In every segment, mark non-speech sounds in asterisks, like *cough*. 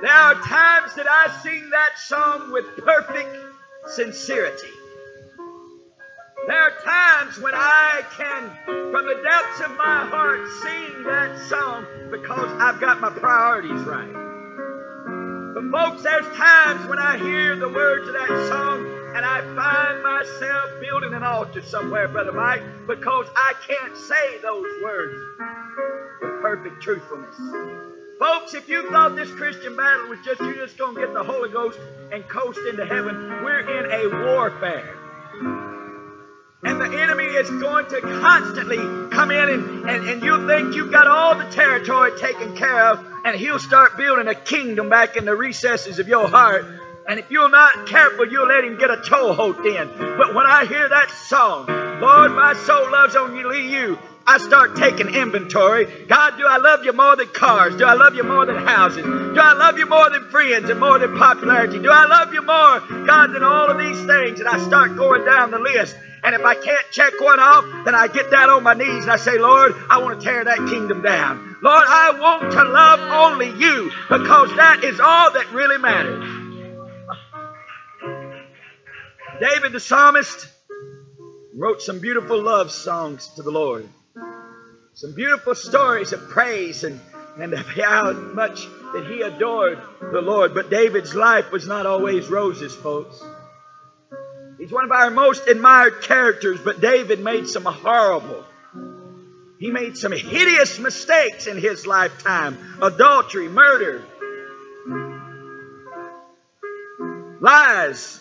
There are times that I sing that song with perfect sincerity. There are times when I can, from the depths of my heart, sing that song because I've got my priorities right. But folks, there's times when I hear the words of that song and I find myself building an altar somewhere, Brother Mike, because I can't say those words with perfect truthfulness. Folks, if you thought this Christian battle was just you just going to get the Holy Ghost and coast into heaven, we're in a warfare. And the enemy is going to constantly come in and, and, and you'll think you've got all the territory taken care of, and he'll start building a kingdom back in the recesses of your heart. And if you're not careful, you'll let him get a toehold in. But when I hear that song, Lord, my soul loves only you, I start taking inventory. God, do I love you more than cars? Do I love you more than houses? Do I love you more than friends and more than popularity? Do I love you more, God, than all of these things? And I start going down the list. And if I can't check one off, then I get down on my knees and I say, Lord, I want to tear that kingdom down. Lord, I want to love only you because that is all that really matters. David the psalmist wrote some beautiful love songs to the Lord. Some beautiful stories of praise and, and of how much that he adored the Lord. But David's life was not always roses, folks. He's one of our most admired characters, but David made some horrible, he made some hideous mistakes in his lifetime adultery, murder, lies,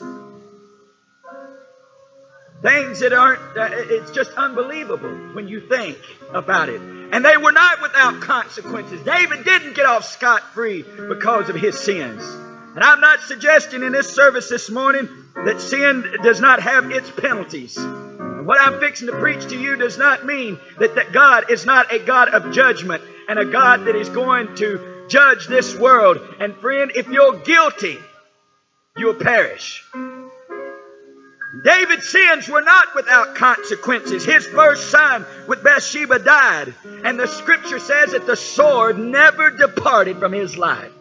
things that aren't, uh, it's just unbelievable when you think about it. And they were not without consequences. David didn't get off scot free because of his sins. And I'm not suggesting in this service this morning that sin does not have its penalties. What I'm fixing to preach to you does not mean that, that God is not a God of judgment and a God that is going to judge this world. And friend, if you're guilty, you'll perish. David's sins were not without consequences. His first son with Bathsheba died, and the scripture says that the sword never departed from his life.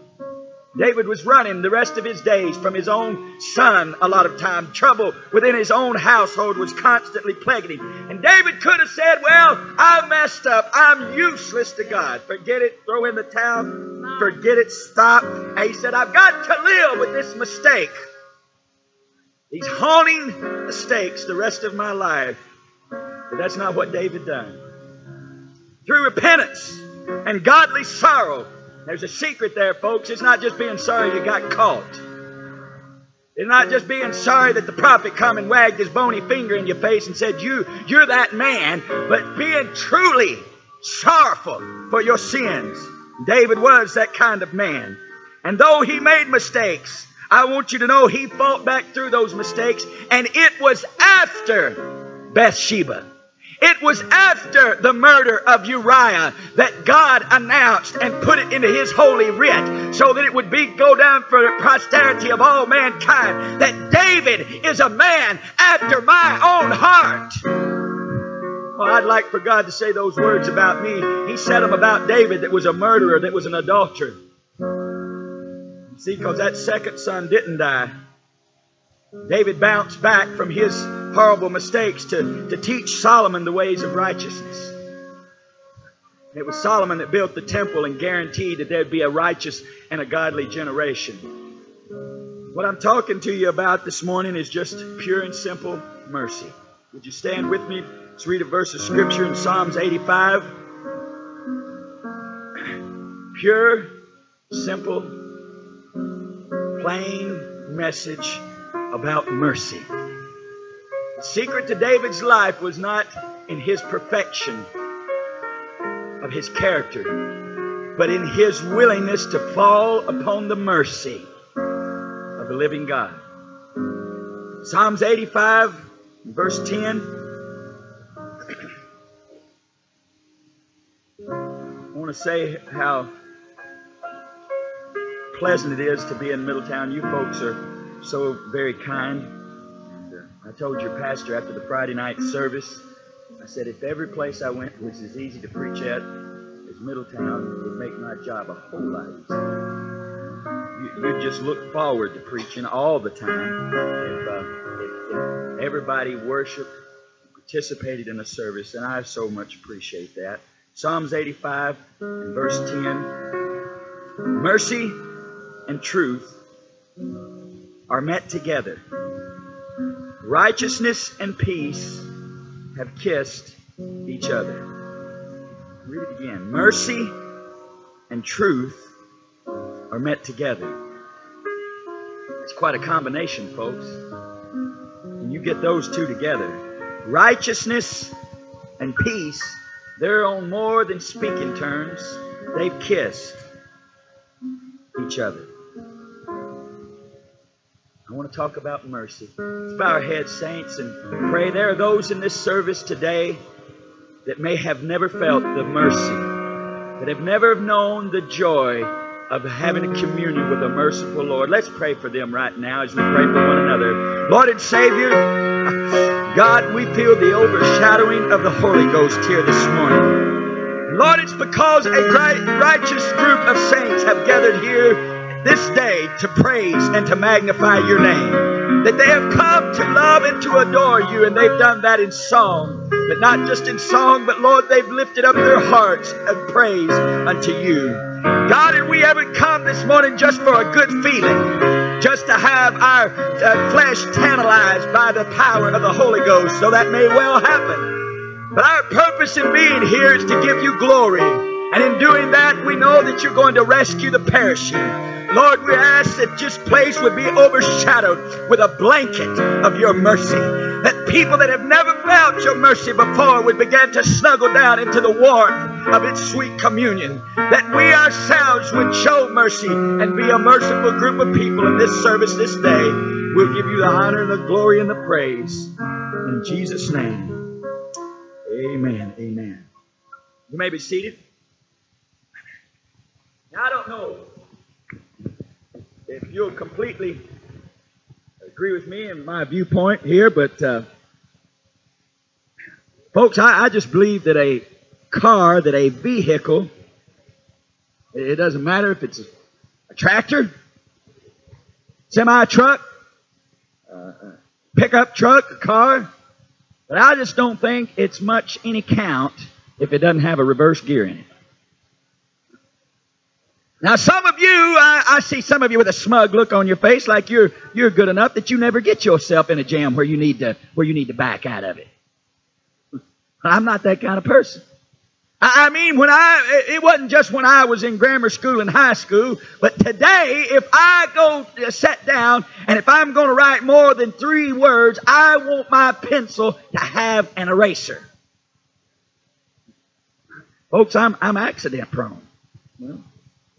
David was running the rest of his days from his own son a lot of time. Trouble within his own household was constantly plaguing him. And David could have said, Well, I messed up. I'm useless to God. Forget it. Throw in the towel. Forget it. Stop. And he said, I've got to live with this mistake. These haunting mistakes the rest of my life. But that's not what David done. Through repentance and godly sorrow, there's a secret there, folks. It's not just being sorry you got caught. It's not just being sorry that the prophet come and wagged his bony finger in your face and said, you, you're that man, but being truly sorrowful for your sins. David was that kind of man. And though he made mistakes, I want you to know he fought back through those mistakes, and it was after Bathsheba. It was after the murder of Uriah that God announced and put it into his holy writ so that it would be go down for the posterity of all mankind that David is a man after my own heart. Well, I'd like for God to say those words about me. He said them about David that was a murderer, that was an adulterer. See, because that second son didn't die. David bounced back from his horrible mistakes to, to teach Solomon the ways of righteousness. It was Solomon that built the temple and guaranteed that there'd be a righteous and a godly generation. What I'm talking to you about this morning is just pure and simple mercy. Would you stand with me? Let's read a verse of Scripture in Psalms 85. *clears throat* Pure, simple, plain message about mercy. The secret to David's life was not in his perfection of his character, but in his willingness to fall upon the mercy of the living God. Psalms 85, verse 10. *clears throat* I want to say how pleasant it is to be in Middletown. You folks are so very kind. I told your pastor after the Friday night service, I said if every place I went was as easy to preach at as Middletown, it would make my job a whole lot easier. You, you'd just look forward to preaching all the time if, uh, if, if everybody worshiped, participated in the service, and I so much appreciate that. Psalms 85 and verse 10 Mercy and truth are met together. Righteousness and peace have kissed each other. Read it again. Mercy and truth are met together. It's quite a combination, folks. When you get those two together, righteousness and peace, they're on more than speaking terms. They've kissed each other. Want to talk about mercy. Let's bow our heads, saints, and pray. There are those in this service today that may have never felt the mercy, that have never known the joy of having a communion with a merciful Lord. Let's pray for them right now as we pray for one another. Lord and Savior, God, we feel the overshadowing of the Holy Ghost here this morning. Lord, it's because a great righteous group of saints have gathered here this day to praise and to magnify your name. That they have come to love and to adore you, and they've done that in song. But not just in song, but Lord, they've lifted up their hearts and praise unto you. God, and we haven't come this morning just for a good feeling, just to have our uh, flesh tantalized by the power of the Holy Ghost, so that may well happen. But our purpose in being here is to give you glory. And in doing that, we know that you're going to rescue the perishing. Lord, we ask that this place would be overshadowed with a blanket of your mercy. That people that have never felt your mercy before would begin to snuggle down into the warmth of its sweet communion. That we ourselves would show mercy and be a merciful group of people in this service this day. We'll give you the honor and the glory and the praise. In Jesus' name. Amen. Amen. You may be seated. Now, I don't know if you'll completely agree with me and my viewpoint here, but uh, folks, I, I just believe that a car, that a vehicle, it doesn't matter if it's a, a tractor, semi truck, uh, pickup truck, a car, but I just don't think it's much any count if it doesn't have a reverse gear in it. Now, some of you, I, I, see some of you with a smug look on your face, like you're you're good enough that you never get yourself in a jam where you need to where you need to back out of it. I'm not that kind of person. I, I mean, when I it wasn't just when I was in grammar school and high school, but today, if I go uh, sit down and if I'm going to write more than three words, I want my pencil to have an eraser. Folks, I'm I'm accident prone.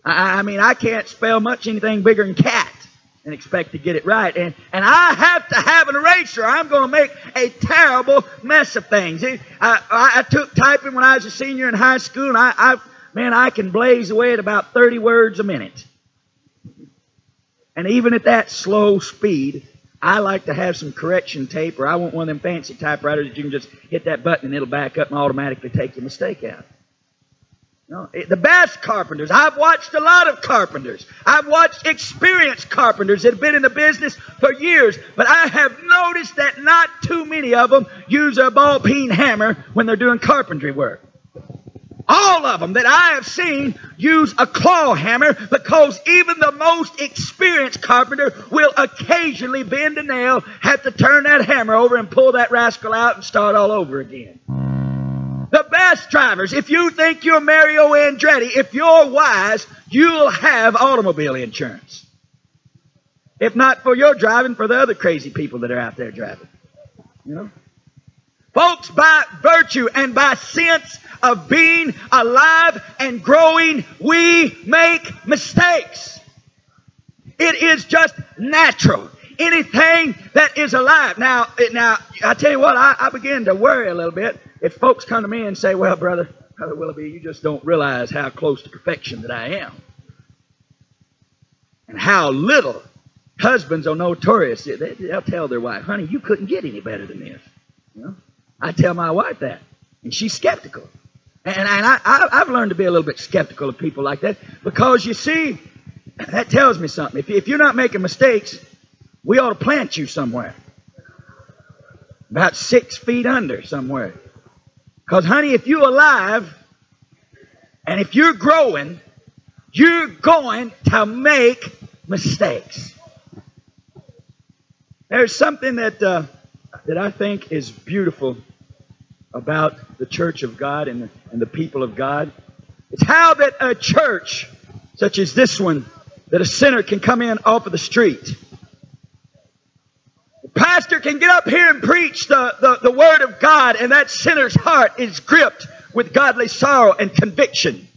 I, I mean, I can't spell much anything bigger than cat and expect to get it right. And, and I have to have an eraser. I'm going to make a terrible mess of things. I, I, I, took typing when I was a senior in high school, and I, I, man, I can blaze away at about 30 words a minute. And even at that slow speed, I like to have some correction tape, or I want one of them fancy typewriters that you can just hit that button and it'll back up and automatically take your mistake out. No, the best carpenters. I've watched a lot of carpenters. I've watched experienced carpenters that have been in the business for years. But I have noticed that not too many of them use a ball peen hammer when they're doing carpentry work. All of them that I have seen use a claw hammer because even the most experienced carpenter will occasionally bend a nail, have to turn that hammer over and pull that rascal out and start all over again. The best drivers, if you think you're Mario Andretti, if you're wise, you'll have automobile insurance. If not for your driving, for the other crazy people that are out there driving. You know? Folks, by virtue and by sense of being alive and growing, we make mistakes. It is just natural. Anything that is alive. Now, now I tell you what, I, I begin to worry a little bit if folks come to me and say, well, brother, brother Willoughby, you just don't realize how close to perfection that I am. And how little husbands are notorious. They, will tell their wife, honey, you couldn't get any better than this. You know? I tell my wife that. And she's skeptical. And, and I, I, I've learned to be a little bit skeptical of people like that because you see, that tells me something. If, if you're not making mistakes, we ought to plant you somewhere. About six feet under somewhere. Because, honey, if you're alive and if you're growing, you're going to make mistakes. There's something that uh, that I think is beautiful about the church of God and the, and the people of God. It's how that a church such as this one, that a sinner can come in off of the street. Pastor can get up here and preach the, the, the word of God, and that sinner's heart is gripped with godly sorrow and conviction.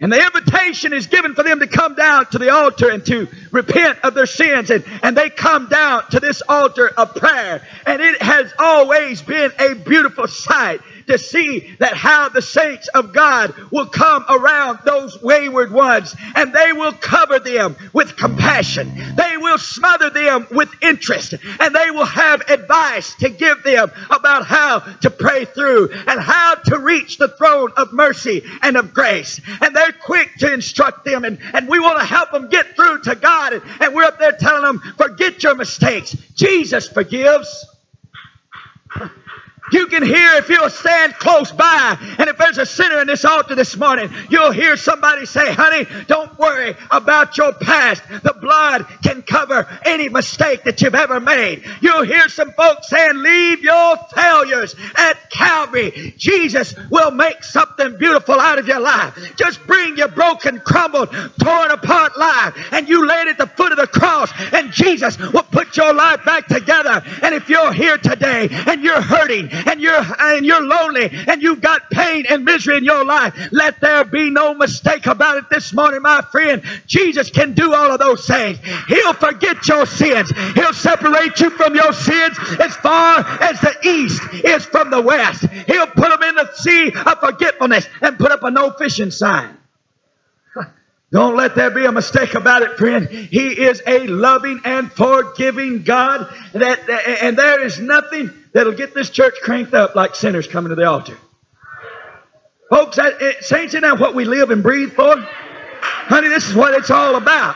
And the invitation is given for them to come down to the altar and to repent of their sins. And, and they come down to this altar of prayer. And it has always been a beautiful sight to see that how the saints of God will come around those wayward ones and they will cover them with compassion. They will smother them with interest and they will have advice to give them about how to pray through and how to reach the throne of mercy and of grace. And they're quick to instruct them and, and we want to help them get through to God. And, and we're up there telling them, forget your mistakes. Jesus forgives. *laughs* You can hear if you'll stand close by, and if there's a sinner in this altar this morning, you'll hear somebody say, honey, don't worry about your past. The blood can cover any mistake that you've ever made. You'll hear some folks saying, leave your failures at Calvary. Jesus will make something beautiful out of your life. Just bring your broken, crumbled, torn apart life, and you lay it at the foot of the cross, and Jesus will put your life back together. And if you're here today and you're hurting, and you're and you're lonely and you've got pain and misery in your life, let there be no mistake about it this morning, my friend. Jesus can do all of those things. He'll forget your sins. He'll separate you from your sins as far as the east is from the west. He'll put them in the sea of forgetfulness and put up a no fishing sign. Don't let there be a mistake about it, friend. He is a loving and forgiving God, that, and there is nothing that'll get this church cranked up like sinners coming to the altar. Folks, that, it, saints, isn't that what we live and breathe for? Honey, this is what it's all about.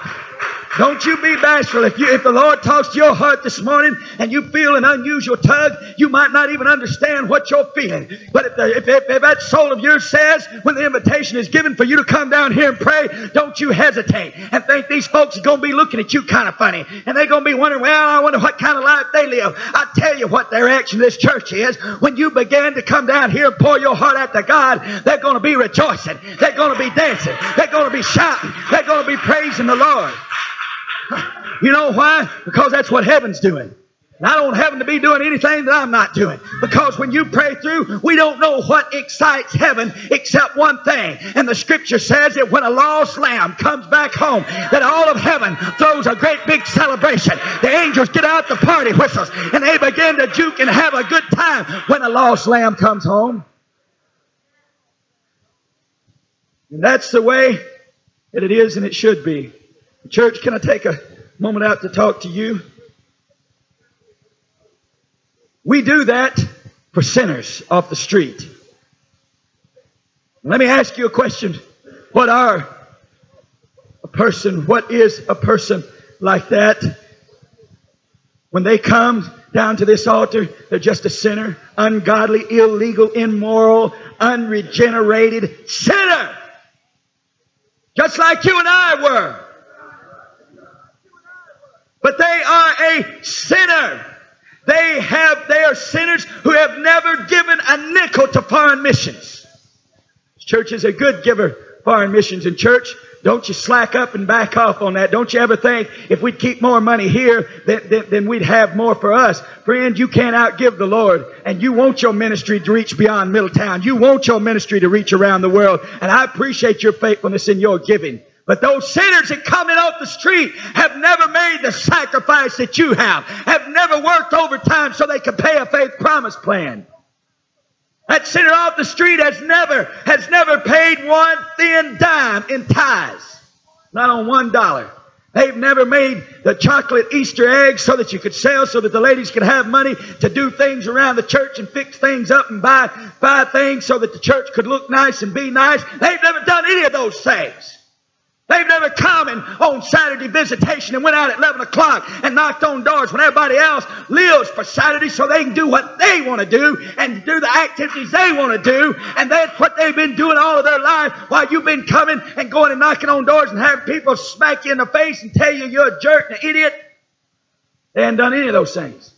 Don't you be bashful. If you if the Lord talks to your heart this morning and you feel an unusual tug, you might not even understand what you're feeling. But if, the, if, if, if that soul of yours says, when the invitation is given for you to come down here and pray, don't you hesitate and think these folks are going to be looking at you kind of funny. And they're going to be wondering, well, I wonder what kind of life they live. I tell you what their action in this church is. When you begin to come down here and pour your heart out to God, they're going to be rejoicing. They're going to be dancing. They're going to be shouting. They're going to be praising the Lord. *laughs* You know why? Because that's what heaven's doing. And I don't heaven to be doing anything that I'm not doing. Because when you pray through, we don't know what excites heaven except one thing. And the scripture says that when a lost lamb comes back home, that all of heaven throws a great big celebration. The angels get out the party whistles and they begin to juke and have a good time when a lost lamb comes home. And that's the way that it is and it should be. Church, can I take a moment out to talk to you? We do that for sinners off the street. Let me ask you a question. What are a person, what is a person like that? When they come down to this altar, they're just a sinner, ungodly, illegal, immoral, unregenerated sinner. Just like you and I were. But they are a sinner. They have, they are sinners who have never given a nickel to foreign missions. Church is a good giver, foreign missions. in church, don't you slack up and back off on that. Don't you ever think if we'd keep more money here, then, then, then we'd have more for us. Friend, you can't outgive the Lord. And you want your ministry to reach beyond Middletown. You want your ministry to reach around the world. And I appreciate your faithfulness in your giving. But those sinners that come in off the street have never made the sacrifice that you have, have never worked overtime so they can pay a faith promise plan. That sinner off the street has never, has never paid one thin dime in tithes. Not on one dollar. They've never made the chocolate Easter eggs so that you could sell, so that the ladies could have money to do things around the church and fix things up and buy, buy things so that the church could look nice and be nice. They've never done any of those things. They've never come in on Saturday visitation and went out at 11 o'clock and knocked on doors when everybody else lives for Saturday so they can do what they want to do and do the activities they want to do. And that's what they've been doing all of their life while you've been coming and going and knocking on doors and having people smack you in the face and tell you you're a jerk and an idiot. They haven't done any of those things.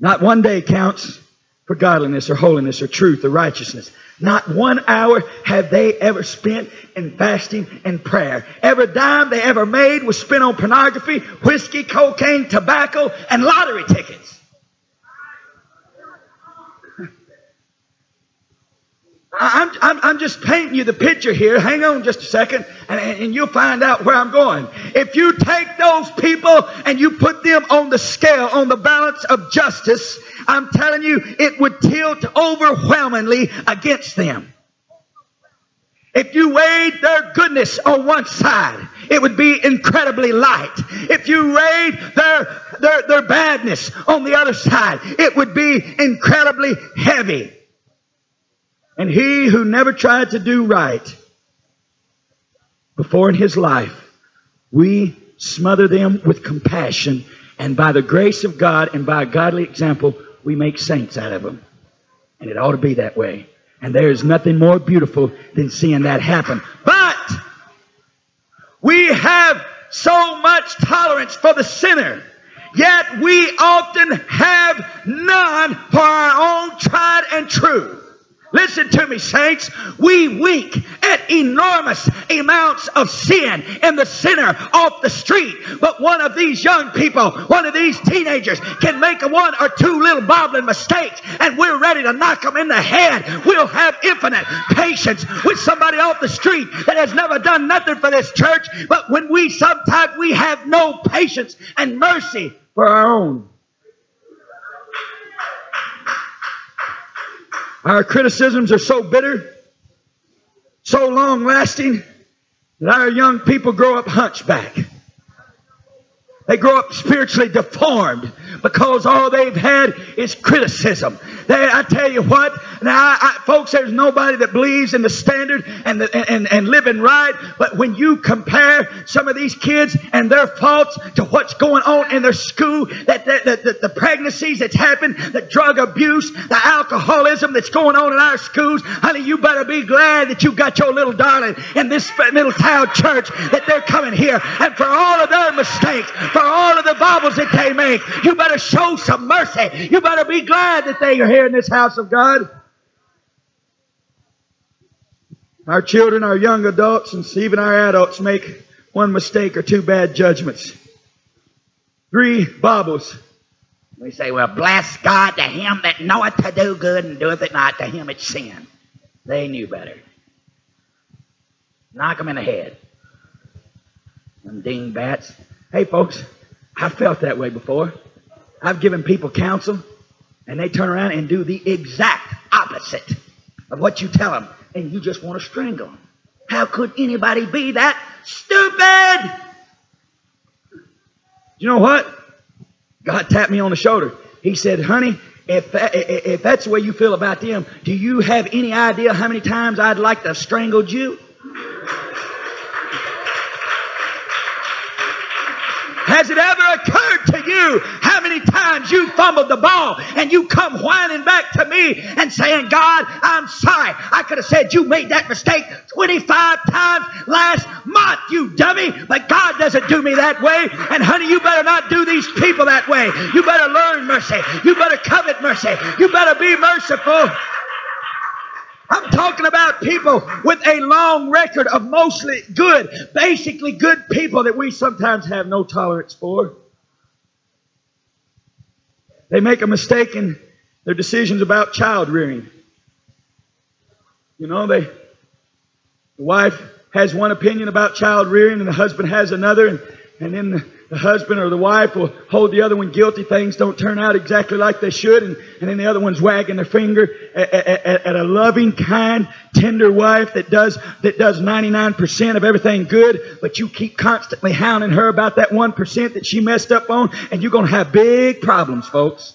Not one day counts for godliness or holiness or truth or righteousness. Not one hour have they ever spent in fasting and prayer. Every dime they ever made was spent on pornography, whiskey, cocaine, tobacco, and lottery tickets. I'm, I'm, I'm just painting you the picture here. Hang on just a second, and, and you'll find out where I'm going. If you take those people and you put them on the scale, on the balance of justice, I'm telling you, it would tilt overwhelmingly against them. If you weighed their goodness on one side, it would be incredibly light. If you weighed their, their, their badness on the other side, it would be incredibly heavy. And he who never tried to do right before in his life, we smother them with compassion, and by the grace of God and by a godly example, we make saints out of them. And it ought to be that way. And there is nothing more beautiful than seeing that happen. But we have so much tolerance for the sinner. Yet we often have none for our own tried and true. Listen to me, saints. We wink at enormous amounts of sin in the sinner off the street. But one of these young people, one of these teenagers, can make one or two little bobbling mistakes, and we're ready to knock them in the head. We'll have infinite patience with somebody off the street that has never done nothing for this church. But when we sometimes we have no patience and mercy for our own. Our criticisms are so bitter, so long lasting, that our young people grow up hunchback. They grow up spiritually deformed because all they've had is criticism. They, I tell you what, now, I, I, folks, there's nobody that believes in the standard and, the, and, and living right, but when you compare some of these kids and their faults to what's going on in their school, that, that, that, that the pregnancies that's happened, the drug abuse, the alcoholism that's going on in our schools, honey, you better be glad that you got your little darling in this little town church that they're coming here. And for all of their mistakes, for all of the baubles that they make. You better show some mercy. You better be glad that they are here in this house of God. Our children, our young adults, and even our adults make one mistake or two bad judgments. Three baubles. We say, well, bless God to him that knoweth to do good and doeth it not, to him it's sin. They knew better. Knock them in the head. Them dingbats. Hey, folks, I've felt that way before. I've given people counsel, and they turn around and do the exact opposite of what you tell them, and you just want to strangle them. How could anybody be that stupid? You know what? God tapped me on the shoulder. He said, honey, if, that, if that's the way you feel about them, do you have any idea how many times I'd like to strangle you? Has it ever occurred to you many times you fumbled the ball and you come whining back to me and saying, God, I'm sorry. I could have said you made that mistake 25 times last month, you dummy. But God doesn't do me that way. And honey, you better not do these people that way. You better learn mercy. You better covet mercy. You better be merciful. I'm talking about people with a long record of mostly good, basically good people that we sometimes have no tolerance for. They make a mistake in their decisions about child rearing. You know, they the wife has one opinion about child rearing and the husband has another, and, and then the, the husband or the wife will hold the other one guilty. Things don't turn out exactly like they should, and, and then the other one's wagging their finger at, at, at a loving, kind, tender wife that does that does 99% of everything good, but you keep constantly hounding her about that 1% that she messed up on, and you're going to have big problems, folks.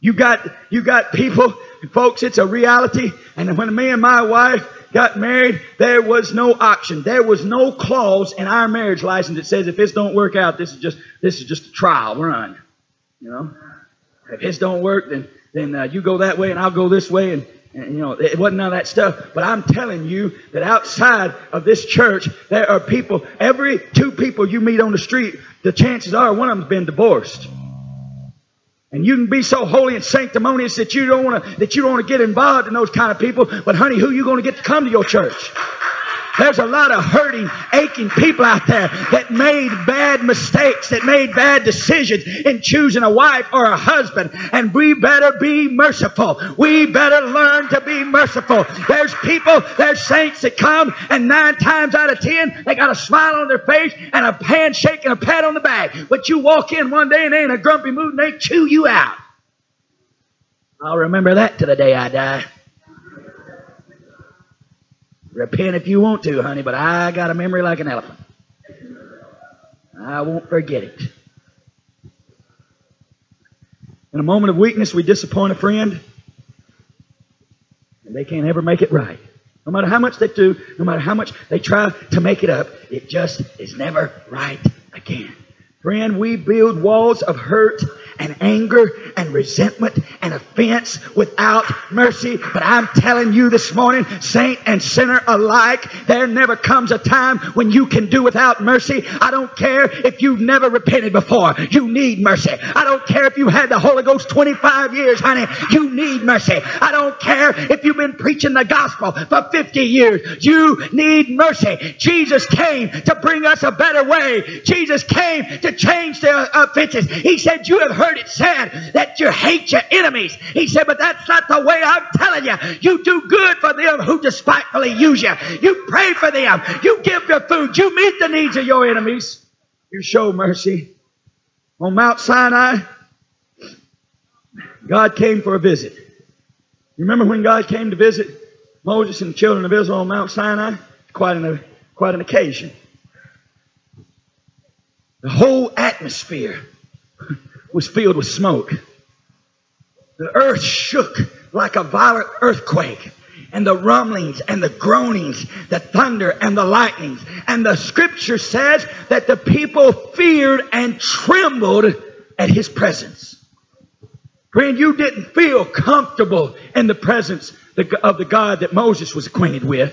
You got you got people, folks. It's a reality. And when me and my wife got married, there was no option. There was no clause in our marriage license that says if this don't work out, this is just this is just a trial run. You know, if this don't work, then then uh, you go that way and I'll go this way, and, and you know it wasn't none of that stuff. But I'm telling you that outside of this church, there are people. Every two people you meet on the street, the chances are one of them's been divorced. And you can be so holy and sanctimonious that you don't want to that you don't want to get involved in those kind of people. But honey, who are you going to get to come to your church? There's a lot of hurting, aching people out there that made bad mistakes, that made bad decisions in choosing a wife or a husband. And we better be merciful. We better learn to be merciful. There's people, there's saints that come, and nine times out of ten, they got a smile on their face and a handshake and a pat on the back. But you walk in one day and they in a grumpy mood and they chew you out. I'll remember that to the day I die. Repent if you want to, honey, but I got a memory like an elephant. I won't forget it. In a moment of weakness, we disappoint a friend, and they can't ever make it right. No matter how much they do, no matter how much they try to make it up, it just is never right again. Friend, we build walls of hurt and anger and resentment and offense without mercy. But I'm telling you this morning, saint and sinner alike, there never comes a time when you can do without mercy. I don't care if you've never repented before. You need mercy. I don't care if you had the Holy Ghost 25 years, honey. You need mercy. I don't care if you've been preaching the gospel for 50 years. You need mercy. Jesus came to bring us a better way. Jesus came to change the offenses. He said, You have heard it said that you hate your enemies. He said, But that's not the way I'm telling you. You do good for them who despitefully use you. You pray for them. You give your food. You meet the needs of your enemies. You show mercy. On Mount Sinai, God came for a visit. You remember when God came to visit Moses and the children of Israel on Mount Sinai? Quite an, quite an occasion. The whole atmosphere *laughs* was filled with smoke. The earth shook like a violent earthquake. And the rumblings and the groanings, the thunder and the lightnings. And the scripture says that the people feared and trembled at his presence. Friend, you didn't feel comfortable in the presence of the God that Moses was acquainted with.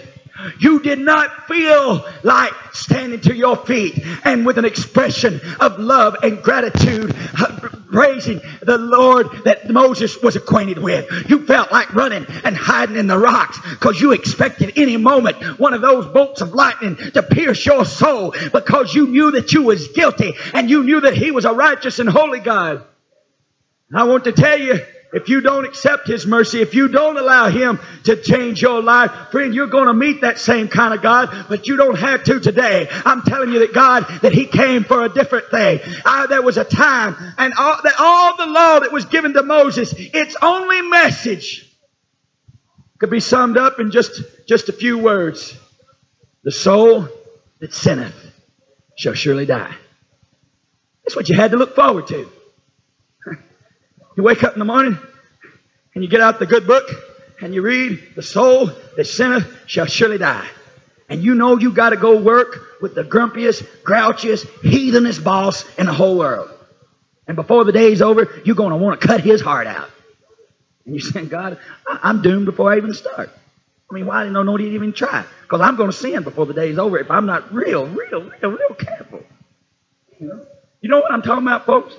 You did not feel like standing to your feet and with an expression of love and gratitude, uh, praising the Lord that Moses was acquainted with. You felt like running and hiding in the rocks because you expected any moment one of those bolts of lightning to pierce your soul because you knew that you was guilty and you knew that he was a righteous and holy God. I want to tell you, if you don't accept His mercy, if you don't allow Him to change your life, friend, you're going to meet that same kind of God, but you don't have to today. I'm telling you that God, that He came for a different thing. Uh, there was a time, and all, that all the law that was given to Moses, its only message could be summed up in just, just a few words. The soul that sinneth shall surely die. That's what you had to look forward to. You wake up in the morning and you get out the good book and you read, The soul that sinneth shall surely die. And you know you got to go work with the grumpiest, grouchiest, heathenest boss in the whole world. And before the day's over, you're going to want to cut his heart out. And you're saying, God, I'm doomed before I even start. I mean, why don't know to even try? Because I'm going to sin before the day's over if I'm not real, real, real, real careful. You know, you know what I'm talking about, folks?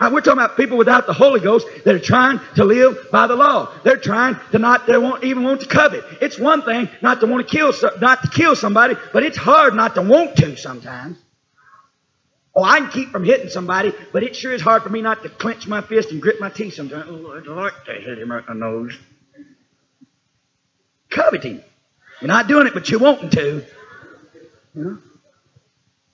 We're talking about people without the Holy Ghost that are trying to live by the law. They're trying to not, they won't even want to covet. It's one thing not to want to kill, not to kill somebody, but it's hard not to want to sometimes. Oh, I can keep from hitting somebody, but it sure is hard for me not to clench my fist and grit my teeth sometimes. Oh, I'd like to hit him right in the nose. Coveting. You're not doing it, but you're wanting to. You know?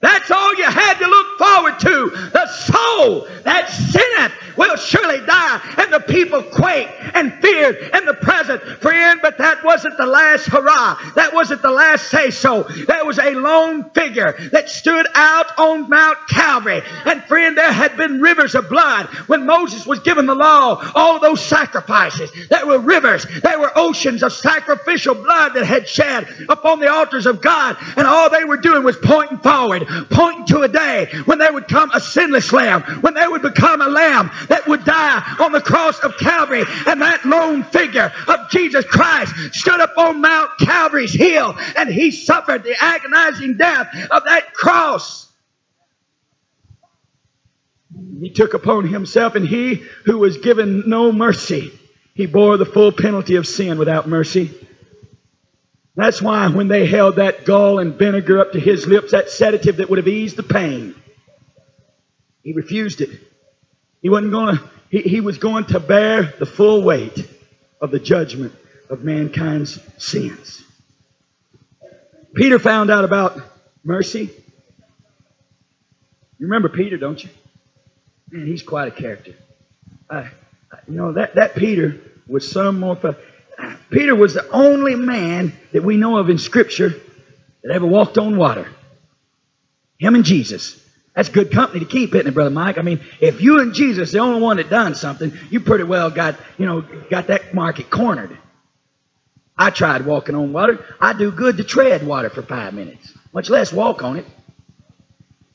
That's all you had to look forward to. The soul that sinneth will surely die. And the people quaked and feared in the present, friend. But that wasn't the last hurrah. That wasn't the last say so. There was a lone figure that stood out on Mount Calvary. And friend, there had been rivers of blood when Moses was given the law. All those sacrifices. There were rivers. There were oceans of sacrificial blood that had shed upon the altars of God. And all they were doing was pointing forward pointing to a day when there would come a sinless lamb, when there would become a lamb that would die on the cross of Calvary. And that lone figure of Jesus Christ stood up on Mount Calvary's hill and he suffered the agonizing death of that cross. He took upon himself, and he who was given no mercy, he bore the full penalty of sin without mercy. That's why when they held that gall and vinegar up to his lips, that sedative that would have eased the pain, he refused it. He wasn't going to, he, he was going to bear the full weight of the judgment of mankind's sins. Peter found out about mercy. You remember Peter, don't you? Man, he's quite a character. Uh, you know, that, that Peter was some more. Fun. Peter was the only man that we know of in Scripture that ever walked on water. Him and Jesus. That's good company to keep, isn't it, Brother Mike? I mean, if you and Jesus, the only one that done something, you pretty well got, you know, got that market cornered. I tried walking on water. I do good to tread water for five minutes, much less walk on it.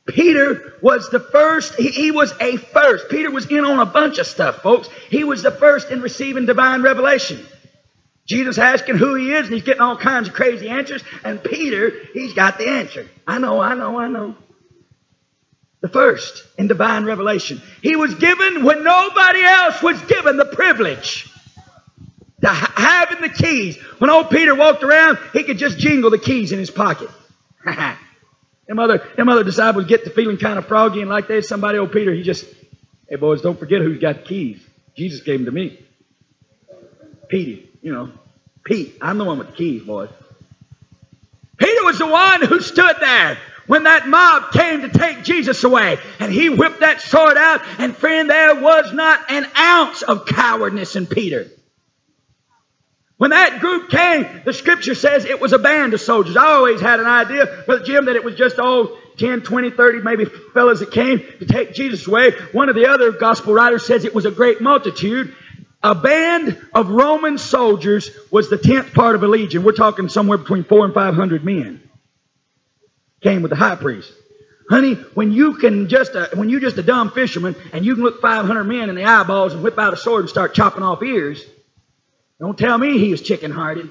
Peter was the first, he, he, was a first. Peter was in on a bunch of stuff, folks. He was the first in receiving divine revelation. Jesus asking who he is, and he's getting all kinds of crazy answers. And Peter, he's got the answer. I know, I know, I know. The first in divine revelation. He was given when nobody else was given the privilege to having the keys. When old Peter walked around, he could just jingle the keys in his pocket. *laughs* them, other, them other disciples get to feeling kind of froggy and like there's somebody, old Peter, he just, hey boys, don't forget who's got the keys. Jesus gave them to me. Petey, you know, Pete, I'm the one with the keys, boys. Peter was the one who stood there when that mob came to take Jesus away. And he whipped that sword out, and friend, there was not an ounce of cowardice in Peter. When that group came, the scripture says it was a band of soldiers. I always had an idea, Brother Jim, that it was just all 10, 20, 30 maybe fellows that came to take Jesus away. One of the other gospel writers says it was a great multitude. A band of Roman soldiers was the tenth part of a legion. We're talking somewhere between four and five hundred men. Came with the high priest. Honey, when you can just uh, when you're just a dumb fisherman and you can look 500 men in the eyeballs and whip out a sword and start chopping off ears, don't tell me he was chicken hearted.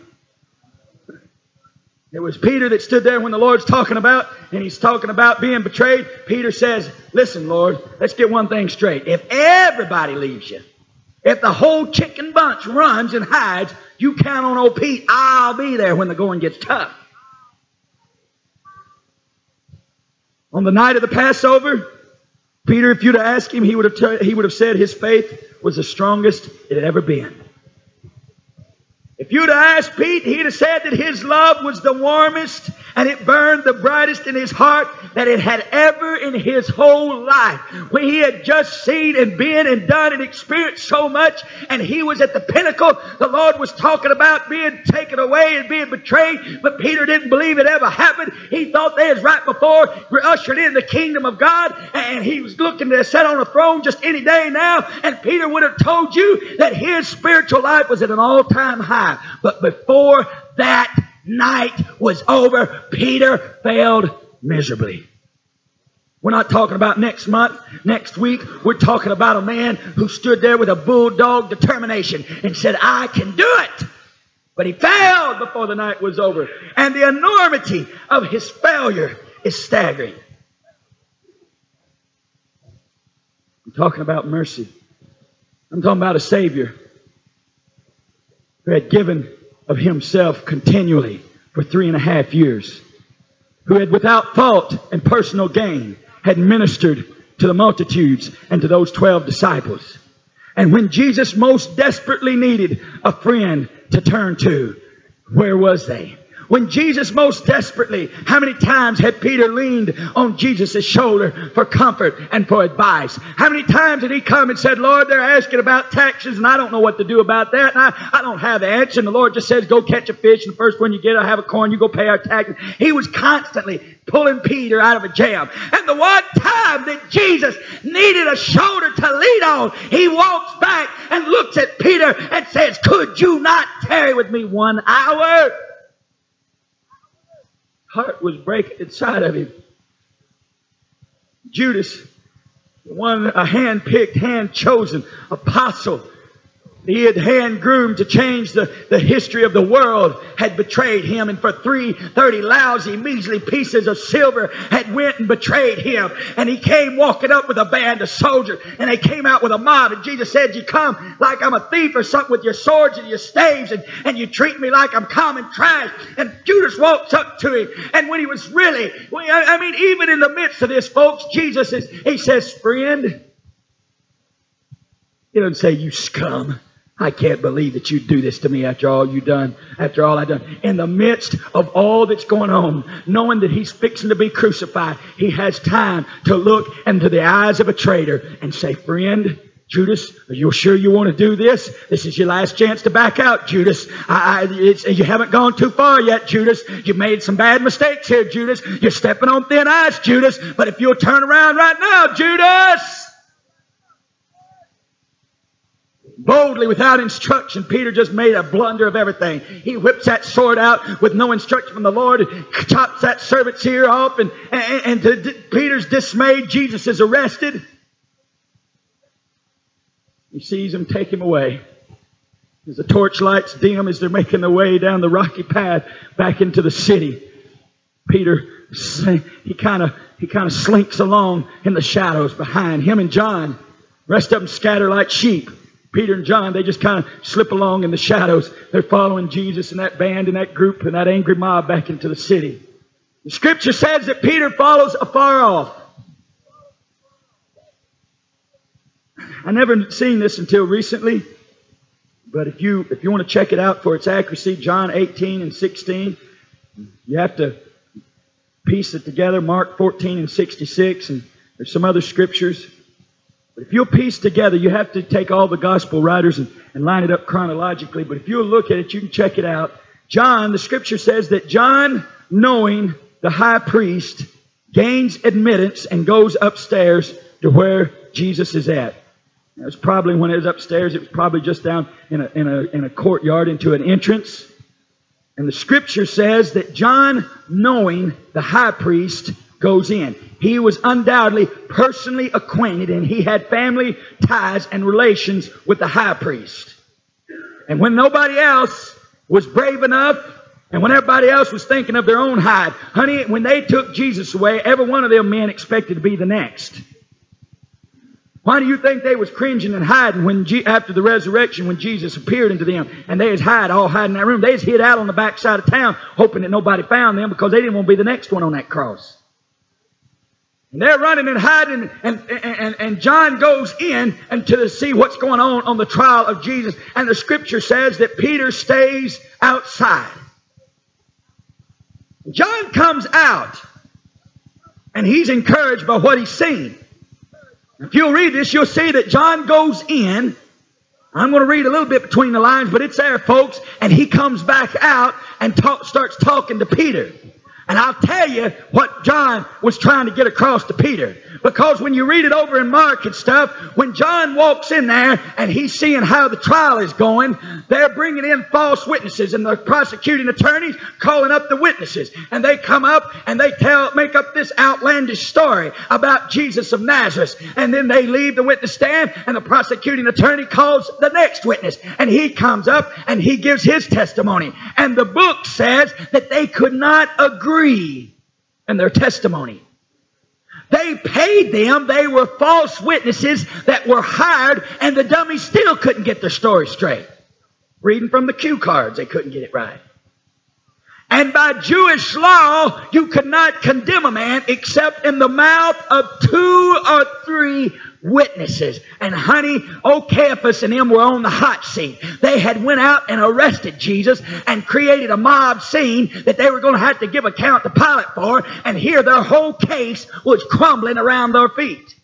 It was Peter that stood there when the Lord's talking about, and he's talking about being betrayed. Peter says, Listen, Lord, let's get one thing straight. If everybody leaves you, if the whole chicken bunch runs and hides, you count on old Pete. I'll be there when the going gets tough. On the night of the Passover, Peter, if you'd asked him, he would have, he would have said his faith was the strongest it had ever been. If you'd have asked Pete, he'd have said that his love was the warmest and it burned the brightest in his heart that it had ever in his whole life. When he had just seen and been and done and experienced so much and he was at the pinnacle, the Lord was talking about being taken away and being betrayed, but Peter didn't believe it ever happened. He thought they was right before we're ushered in the kingdom of God and he was looking to sit on a throne just any day now and Peter would have told you that his spiritual life was at an all-time high. But before that night was over, Peter failed miserably. We're not talking about next month, next week. We're talking about a man who stood there with a bulldog determination and said, I can do it. But he failed before the night was over. And the enormity of his failure is staggering. I'm talking about mercy. I'm talking about a Savior who had given of himself continually for three and a half years, who had without fault and personal gain had ministered to the multitudes and to those 12 disciples. And when Jesus most desperately needed a friend to turn to, where was they? When Jesus most desperately, how many times had Peter leaned on Jesus' shoulder for comfort and for advice? How many times did he come and said, Lord, they're asking about taxes and I don't know what to do about that. And I, I don't have the answer. And the Lord just says, go catch a fish and the first one you get, I'll have a coin. You go pay our taxes. He was constantly pulling Peter out of a jam. And the one time that Jesus needed a shoulder to lean on, he walks back and looks at Peter and says, could you not tarry with me one hour? Heart was breaking inside of him. Judas, one a hand picked, hand chosen apostle, he had hand groomed to change the, the history of the world had betrayed him and for three thirty lousy measly pieces of silver had went and betrayed him. And he came walking up with a band of soldiers and they came out with a mob. And jesus said you come like i'm a thief or something with your swords and your staves and, and you treat me like i'm common trash. And judas walks up to him. And when he was really i mean even in the midst of this folks jesus is he says friend he doesn't say you scum I can't believe that you'd do this to me after all you've done, after all I've done. In the midst of all that's going on, knowing that he's fixing to be crucified, he has time to look into the eyes of a traitor and say, friend, Judas, are you sure you want to do this? This is your last chance to back out, Judas. I, I, you haven't gone too far yet, Judas. You've made some bad mistakes here, Judas. You're stepping on thin ice, Judas. But if you'll turn around right now, Judas, boldly without instruction. Peter just made a blunder of everything. He whips that sword out with no instruction from the Lord, and chops that servant's ear off, and, and, and to Peter's dismay, Jesus is arrested. He sees him take him away. As the torchlights dim as they're making their way down the rocky path back into the city, Peter he kind of he kind of slinks along in the shadows behind him and John. Rest of them scatter like sheep. Peter and John, they just kind of slip along in the shadows. They're following Jesus and that band and that group and that angry mob back into the city. The scripture says that Peter follows afar off. I never seen this until recently, but if you if you want to check it out for its accuracy, John 18 and 16, you have to piece it together. Mark 14 and 66, and there's some other scriptures. But if you'll piece together, you have to take all the gospel writers and, and line it up chronologically. But if you'll look at it, you can check it out. John, the scripture says that John, knowing the high priest, gains admittance and goes upstairs to where Jesus is at. It was probably when it was upstairs, it was probably just down in a, in a, in a courtyard into an entrance. And the scripture says that John, knowing the high priest, goes in. He was undoubtedly personally acquainted and he had family ties and relations with the high priest. And when nobody else was brave enough and when everybody else was thinking of their own hide, honey, when they took Jesus away, every one of them men expected to be the next. Why do you think they was cringing and hiding when after the resurrection when Jesus appeared into them and they was hide all hiding in that room? They was hid out on the backside of town hoping that nobody found them because they didn't want to be the next one on that cross. And they're running and hiding, and, and, and John goes in and to see what's going on on the trial of Jesus. And the scripture says that Peter stays outside. John comes out, and he's encouraged by what he's seen. If you'll read this, you'll see that John goes in. I'm going to read a little bit between the lines, but it's there, folks. And he comes back out and talk, starts talking to Peter. And I'll tell you what John was trying to get across to Peter. Because when you read it over in Mark and stuff, when John walks in there and he's seeing how the trial is going, they're bringing in false witnesses and the prosecuting attorneys calling up the witnesses. And they come up and they tell, make up this outlandish story about Jesus of Nazareth. And then they leave the witness stand and the prosecuting attorney calls the next witness. And he comes up and he gives his testimony. And the book says that they could not agree in their testimony. They paid them. They were false witnesses that were hired, and the dummies still couldn't get their story straight. Reading from the cue cards, they couldn't get it right. And by Jewish law, you could not condemn a man except in the mouth of two or three witnesses. And honey, old Caiaphas and them were on the hot seat. They had went out and arrested Jesus and created a mob scene that they were going to have to give account to Pilate for. And here their whole case was crumbling around their feet.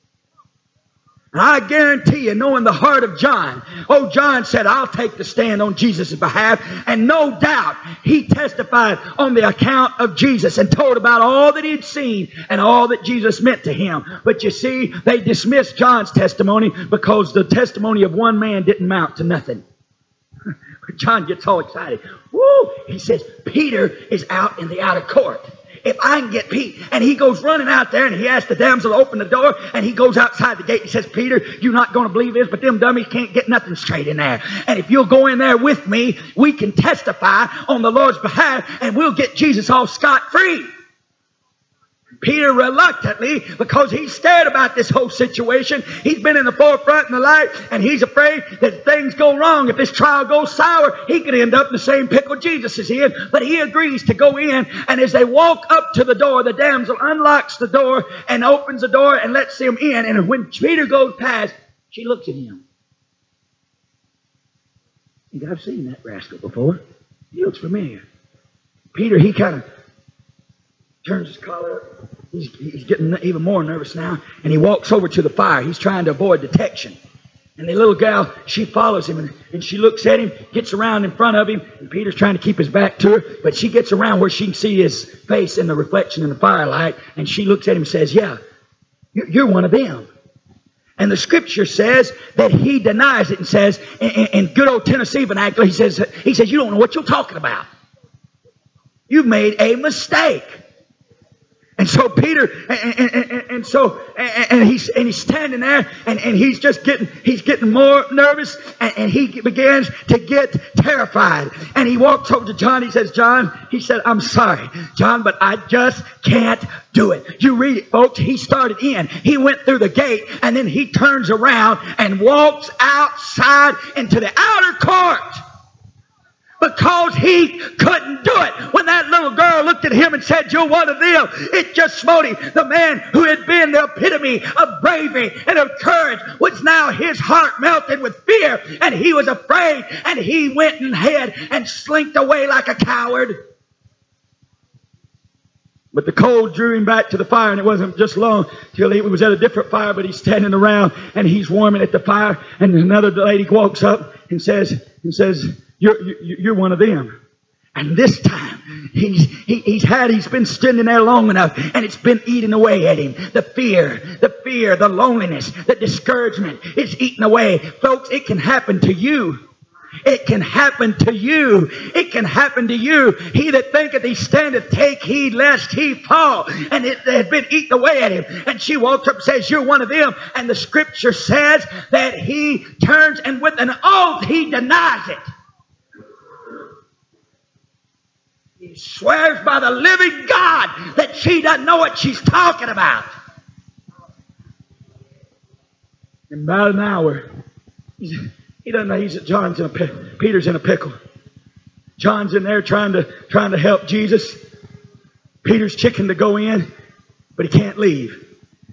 And I guarantee you, knowing the heart of John, oh, John said, I'll take the stand on Jesus' behalf. And no doubt, he testified on the account of Jesus and told about all that he'd seen and all that Jesus meant to him. But you see, they dismissed John's testimony because the testimony of one man didn't mount to nothing. *laughs* John gets all excited. Woo! He says, Peter is out in the outer court. If I can get Pete, and he goes running out there and he asks the damsel to open the door, and he goes outside the gate and says, Peter, you're not going to believe this, but them dummies can't get nothing straight in there. And if you'll go in there with me, we can testify on the Lord's behalf, and we'll get Jesus off scot free. Peter reluctantly, because he's scared about this whole situation. He's been in the forefront in the light, and he's afraid that things go wrong. If this trial goes sour, he could end up in the same pickle Jesus is in. But he agrees to go in, and as they walk up to the door, the damsel unlocks the door and opens the door and lets him in. And when Peter goes past, she looks at him. I've seen that rascal before. He looks familiar. Peter, he kind of turns his collar up. He's, he's getting even more nervous now, and he walks over to the fire. He's trying to avoid detection. And the little gal, she follows him, and, and she looks at him, gets around in front of him, and Peter's trying to keep his back to her, but she gets around where she can see his face in the reflection in the firelight, and she looks at him and says, Yeah, you're one of them. And the scripture says that he denies it and says, in, in- in good old Tennessee vernacular, he says, he says, you don't know what you're talking about. You've made a mistake. And so Peter, and, and, and, and so, and, he's and he's standing there, and, and he's just getting he's getting more nervous, and he begins to get terrified. And he walks over to John. He says, "John," he said, "I'm sorry, John, but I just can't do it." You read it, folks. He started in, he went through the gate, and then he turns around and walks outside into the outer court because he couldn't do it. When that little girl looked at him and said, You're one of them, it just smote him. The man who had been the epitome of bravery and of courage was now his heart melted with fear, and he was afraid, and he went and hid and slinked away like a coward. But the cold drew him back to the fire, and it wasn't just long till he was at a different fire, but he's standing around and he's warming at the fire, and another lady walks up and says, and says, You're, you're, one of them. And this time, he's, he, he's had, he's been standing there long enough, and it's been eating away at him. The fear, the fear, the loneliness, the discouragement, it's eating away. Folks, it can happen to you. It can happen to you. It can happen to you. He that thinketh he standeth, take heed lest he fall. And it had been eaten away at him. And she walks up and says, You're one of them. And the scripture says that he turns and with an oath he denies it. He swears by the living God that she doesn't know what she's talking about. In about an hour, he doesn't know he's at John's in a Peter's in a pickle. John's in there trying to trying to help Jesus. Peter's chicken to go in, but he can't leave.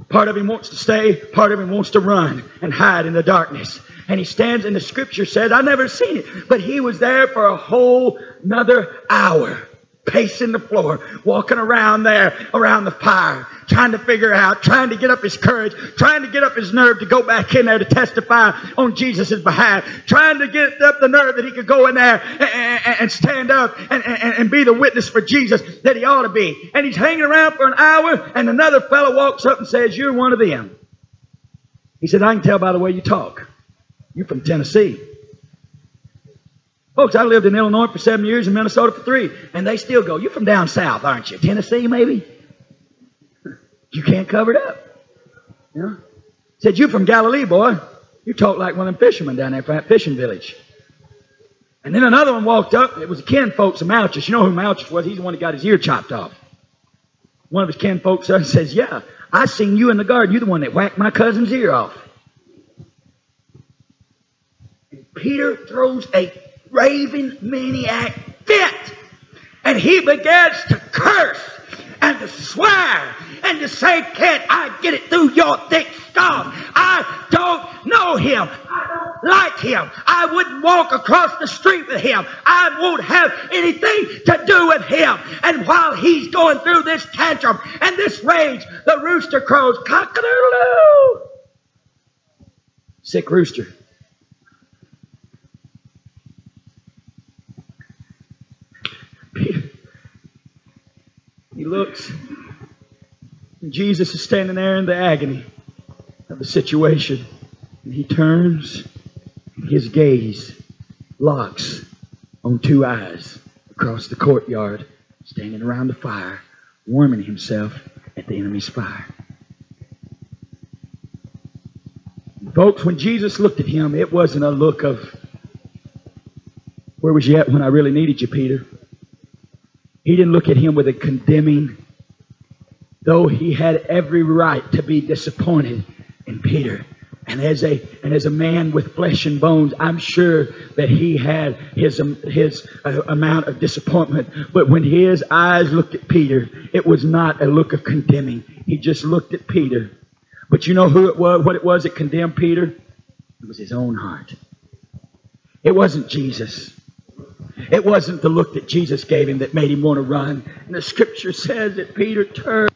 Part of him wants to stay, part of him wants to run and hide in the darkness. And he stands, and the scripture says, I've never seen it, but he was there for a whole another hour, pacing the floor, walking around there, around the fire, trying to figure out, trying to get up his courage, trying to get up his nerve to go back in there to testify on Jesus' behalf, trying to get up the nerve that he could go in there and, and- and stand up and, and, and be the witness for Jesus that he ought to be. And he's hanging around for an hour, and another fellow walks up and says, You're one of them. He said, I can tell by the way you talk. You're from Tennessee. Folks, I lived in Illinois for seven years and Minnesota for three, and they still go, You're from down south, aren't you? Tennessee, maybe? *laughs* You can't cover it up. You know? Said, You from Galilee, boy. You talk like one of them fishermen down there from that fishing village. And then another one walked up. It was a kin folks of Malchus. You know who Malchus was? He's the one that got his ear chopped off. One of his kin folks *laughs* says, Yeah, I seen you in the garden. You're the one that whacked my cousin's ear off. Peter throws a raving maniac fit. And he begins to curse and to swear and to say, Can't I get it through your thick skull? I don't know him. I don't like him. I wouldn't walk across the street with him. I won't have anything to do with him. And while he's going through this tantrum and this rage, the rooster crows, cock a doodle doo. Sick rooster. Looks, and Jesus is standing there in the agony of the situation. And he turns, and his gaze locks on two eyes across the courtyard, standing around the fire, warming himself at the enemy's fire. Folks, when Jesus looked at him, it wasn't a look of, where was you at when I really needed you, Peter? He didn't look at him with a condemning, though he had every right to be disappointed in Peter. And as a and as a man with flesh and bones, I'm sure that he had his um, his uh, amount of disappointment. But when his eyes looked at Peter, it was not a look of condemning. He just looked at Peter. But you know who it was? What it was that condemned Peter? It was his own heart. It wasn't Jesus. It wasn't the look that Jesus gave him that made him want to run. And the scripture says that Peter turned.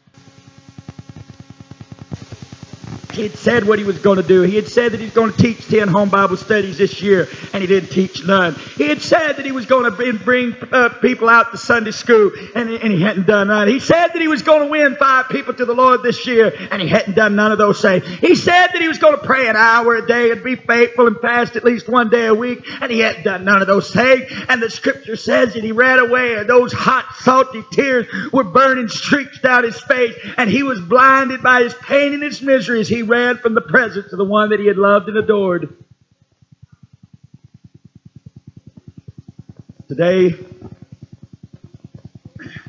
He had said what he was going to do. He had said that he was going to teach 10 home Bible studies this year, and he didn't teach none. He had said that he was going to bring, uh, people out to Sunday school, and, and he hadn't done none. He said that he was going to win five people to the Lord this year, and he hadn't done none of those things. He said that he was going to pray an hour a day and be faithful and fast at least one day a week, and he hadn't done none of those things. And the scripture says that he ran away, and those hot, salty tears were burning streaks down his face, and he was blinded by his pain and his misery as he ran from the presence of the one that he had loved and adored. Today,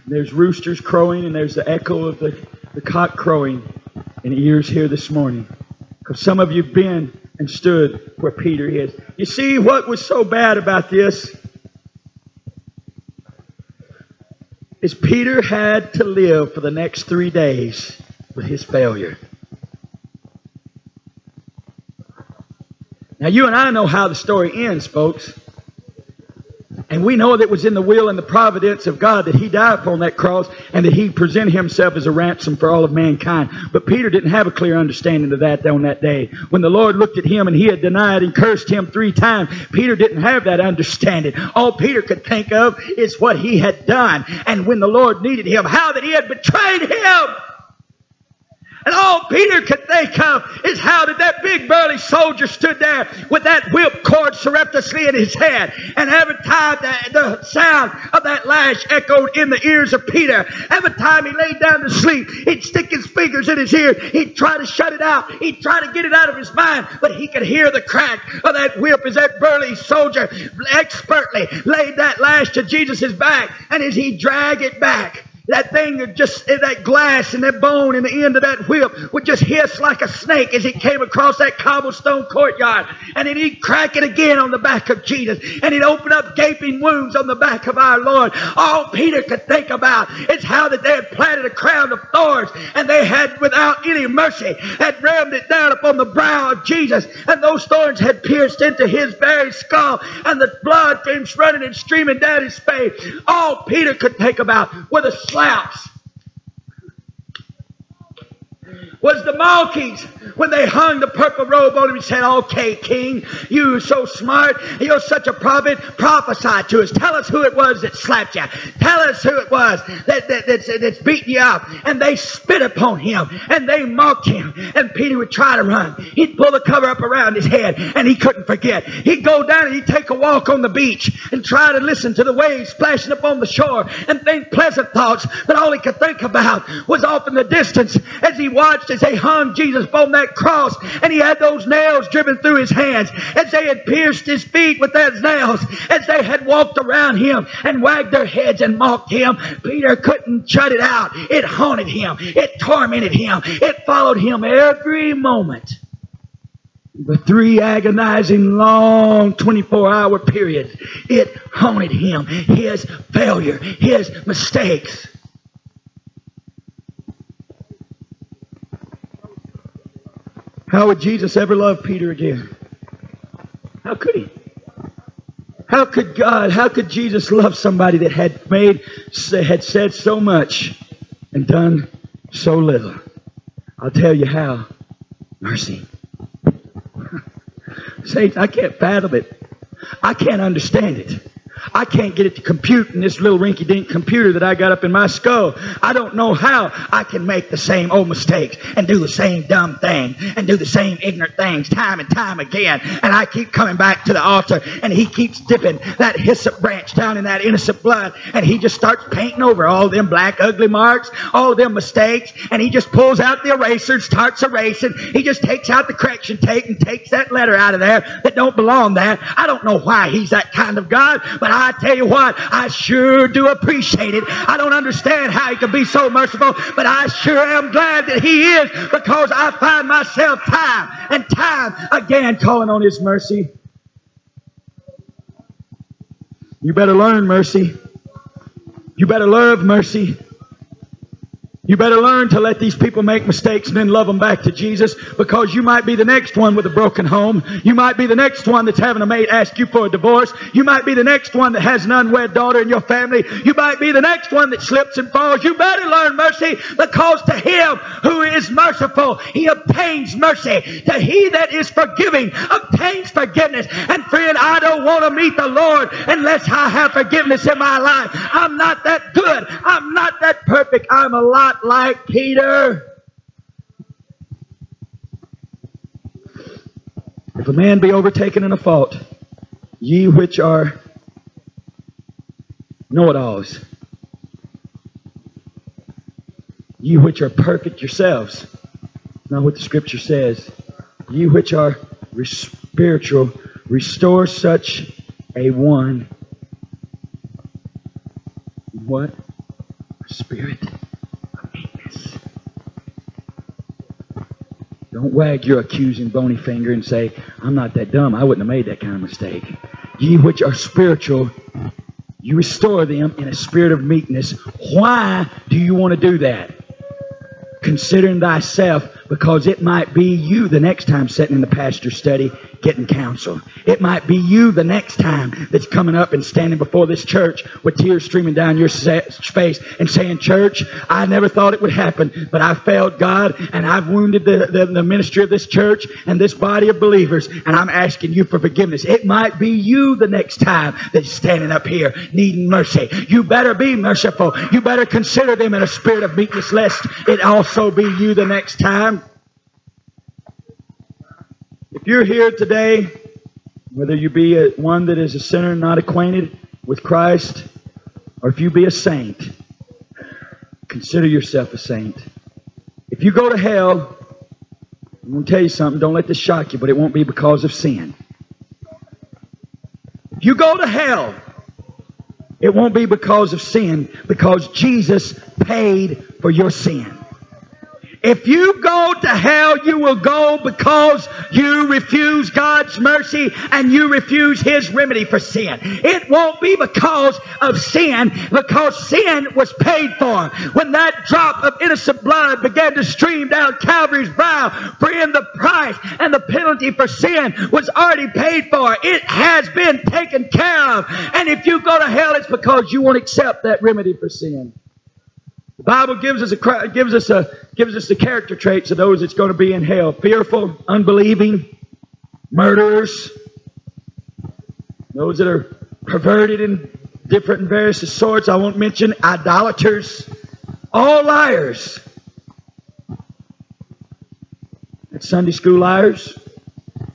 there's roosters crowing and there's the echo of the, the cock crowing in ears here this morning. Because some of you have been and stood where Peter is. You see what was so bad about this? Is Peter had to live for the next three days with his failure. Now, you and I know how the story ends, folks. And we know that it was in the will and the providence of God that he died upon that cross and that he presented himself as a ransom for all of mankind. But Peter didn't have a clear understanding of that on that day. When the Lord looked at him and he had denied and cursed him three times, Peter didn't have that understanding. All Peter could think of is what he had done. And when the Lord needed him, how that he had betrayed him. And all Peter could think of is how did that big burly soldier stood there with that whip cord surreptitiously in his head. And every time the, the sound of that lash echoed in the ears of Peter, every time he laid down to sleep, he'd stick his fingers in his ear. He'd try to shut it out. He'd try to get it out of his mind. But he could hear the crack of that whip as that burly soldier expertly laid that lash to Jesus' back. And as he dragged it back, that thing just eh, that glass and that bone in the end of that whip would just hiss like a snake as it came across that cobblestone courtyard. And then he'd crack it again on the back of Jesus. And he'd open up gaping wounds on the back of our Lord. All Peter could think about is how that they had planted a crown of thorns and they had without any mercy had rammed it down upon the brow of Jesus. And those thorns had pierced into his very skull and the blood came running and streaming down his face. All Peter could think about were the slaps was the Malkis when they hung the purple robe on him and said, Okay, King, you are so smart, you're such a prophet, prophesy to us. Tell us who it was that slapped you. Tell us who it was that, that, that's, that's beating you up. And they spit upon him and they mocked him. And Peter would try to run. He'd pull the cover up around his head and he couldn't forget. He'd go down and he'd take a walk on the beach and try to listen to the waves splashing up on the shore and think pleasant thoughts, but all he could think about was off in the distance as he watched as they hung Jesus upon that cross and he had those nails driven through his hands, as they had pierced his feet with those nails, as they had walked around him and wagged their heads and mocked him, Peter couldn't shut it out. It haunted him. It tormented him. It followed him every moment. The three agonizing, long 24 hour periods, it haunted him. His failure, his mistakes. How would Jesus ever love Peter again? How could he? How could God, how could Jesus love somebody that had made, had said so much and done so little? I'll tell you how. Mercy. *laughs* Saints, I can't fathom it. I can't understand it. I can't get it to compute in this little rinky dink computer that I got up in my skull. I don't know how I can make the same old mistakes and do the same dumb thing and do the same ignorant things time and time again. And I keep coming back to the altar and he keeps dipping that hyssop branch down in that innocent blood and he just starts painting over all them black ugly marks, all them mistakes, and he just pulls out the eraser and starts erasing. He just takes out the correction tape and takes that letter out of there that don't belong there. I don't know why he's that kind of God, but I tell you what, I sure do appreciate it. I don't understand how he can be so merciful, but I sure am glad that he is because I find myself time and time again calling on his mercy. You better learn mercy. You better love mercy. You better learn to let these people make mistakes and then love them back to Jesus because you might be the next one with a broken home. You might be the next one that's having a mate ask you for a divorce. You might be the next one that has an unwed daughter in your family. You might be the next one that slips and falls. You better learn mercy because to him who is merciful, he obtains mercy. To he that is forgiving obtains forgiveness. And friend, I don't want to meet the Lord unless I have forgiveness in my life. I'm not that good. I'm not that perfect. I'm a lot like Peter. If a man be overtaken in a fault, ye which are know it alls, ye which are perfect yourselves, not what the scripture says, ye which are re- spiritual, restore such a one. What? Spirit of meekness. Wag your accusing bony finger and say, I'm not that dumb. I wouldn't have made that kind of mistake. Ye which are spiritual, you restore them in a spirit of meekness. Why do you want to do that? Considering thyself, because it might be you the next time sitting in the pastor study getting counsel. It might be you the next time that's coming up and standing before this church with tears streaming down your face and saying, Church, I never thought it would happen, but I failed God and I've wounded the, the, the ministry of this church and this body of believers, and I'm asking you for forgiveness. It might be you the next time that's standing up here needing mercy. You better be merciful. You better consider them in a spirit of meekness, lest it also be you the next time. If you're here today, whether you be a, one that is a sinner not acquainted with Christ, or if you be a saint, consider yourself a saint. If you go to hell, I'm going to tell you something. Don't let this shock you, but it won't be because of sin. If you go to hell, it won't be because of sin, because Jesus paid for your sin. If you go to hell, you will go because you refuse God's mercy and you refuse His remedy for sin. It won't be because of sin, because sin was paid for. When that drop of innocent blood began to stream down Calvary's brow, friend, the price and the penalty for sin was already paid for. It has been taken care of. And if you go to hell, it's because you won't accept that remedy for sin. The Bible gives us a gives us a gives us the character traits of those that's going to be in hell: fearful, unbelieving, murderers, those that are perverted in different and various sorts. I won't mention idolaters, all liars. That's Sunday school liars.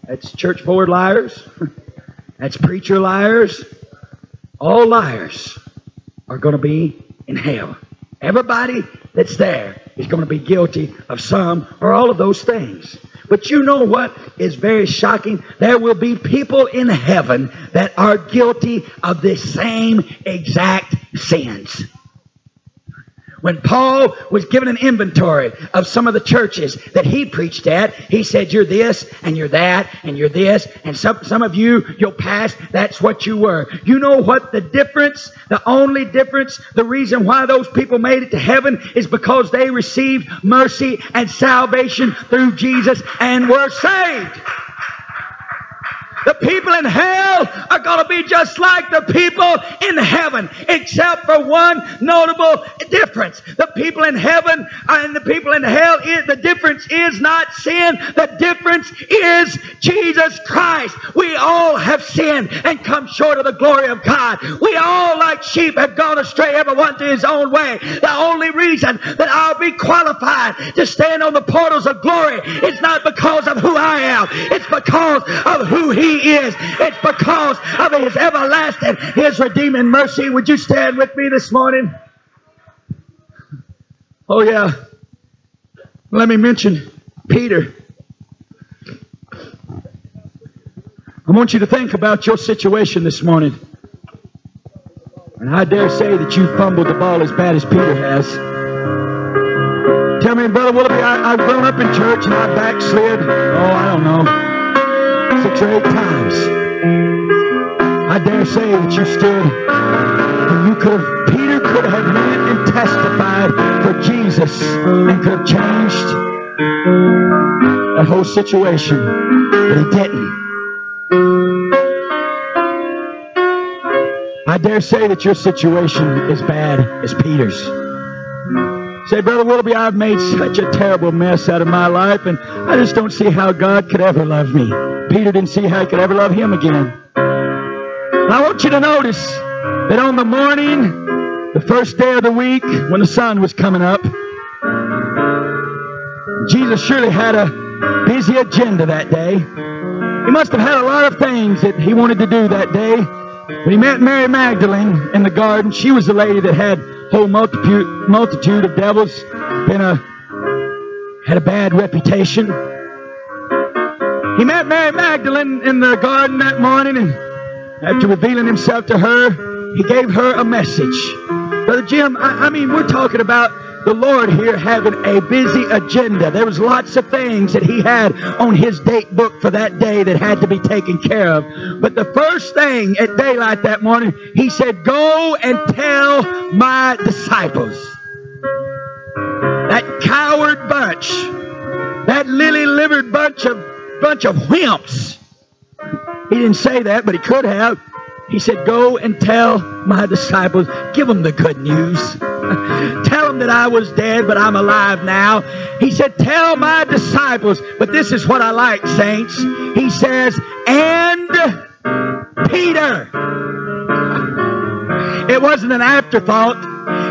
That's church board liars. *laughs* That's preacher liars. All liars are going to be in hell. Everybody that's there is going to be guilty of some or all of those things. But you know what is very shocking? There will be people in heaven that are guilty of the same exact sins. When Paul was given an inventory of some of the churches that he preached at, he said, You're this, and you're that, and you're this, and some, some of you, you'll pass, that's what you were. You know what the difference, the only difference, the reason why those people made it to heaven is because they received mercy and salvation through Jesus and were saved. The people in hell are going to be just like the people in heaven, except for one notable difference. The people in heaven and the people in hell, the difference is not sin. The difference is Jesus Christ. We all have sinned and come short of the glory of God. We all, like sheep, have gone astray, everyone to his own way. The only reason that I'll be qualified to stand on the portals of glory is not because of who I am. It's because of who he is. It's because of his everlasting, his redeeming mercy. Would you stand with me this morning? Oh, yeah. Let me mention Peter. I want you to think about your situation this morning. And I dare say that you fumbled the ball as bad as Peter has. Tell me, Brother Willoughby, I, I've grown up in church and I backslid, oh, I don't know, six eight times. I dare say that you stood and you could have, Peter could have went and testified for Jesus and could have changed that whole situation, but he didn't. I dare say that your situation is bad as Peter's. Say, Brother Willoughby, I've made such a terrible mess out of my life, and I just don't see how God could ever love me. Peter didn't see how he could ever love him again. I want you to notice that on the morning, the first day of the week, when the sun was coming up, Jesus surely had a busy agenda that day. He must have had a lot of things that he wanted to do that day. When he met Mary Magdalene in the garden, she was the lady that had a whole multitude, multitude of devils, been a, had a bad reputation. He met Mary Magdalene in the garden that morning, and after revealing himself to her, he gave her a message. Brother Jim, I, I mean, we're talking about the Lord here having a busy agenda. There was lots of things that he had on his date book for that day that had to be taken care of. But the first thing at daylight that morning, he said, Go and tell my disciples. That coward bunch, that lily-livered bunch of bunch of wimps. He didn't say that, but he could have. He said, Go and tell my disciples, give them the good news. *laughs* tell them that I was dead, but I'm alive now. He said, Tell my disciples, but this is what I like, saints. He says, And Peter. *laughs* It wasn't an afterthought.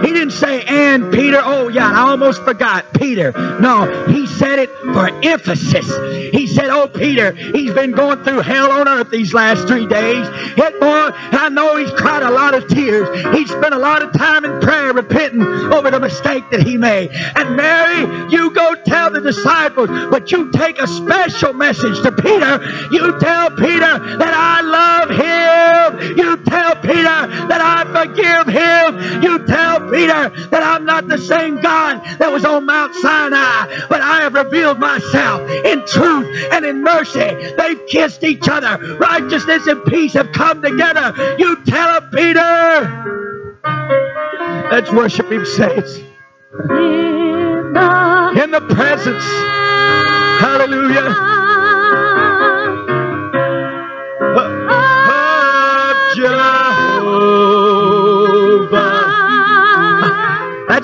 He didn't say, and Peter. Oh, yeah, I almost forgot. Peter. No, he said it for emphasis. He said, Oh, Peter, he's been going through hell on earth these last three days. Hit boy, I know he's cried a lot of tears. He's spent a lot of time in prayer repenting over the mistake that he made. And Mary, you go tell the disciples, but you take a special message to Peter. You tell Peter that I love him. You tell Peter that I forgive him. You tell Peter that I'm not the same God that was on Mount Sinai, but I have revealed myself in truth and in mercy. They've kissed each other. Righteousness and peace have come together. You tell him, Peter. Let's worship him, saints. In the In the presence. Hallelujah.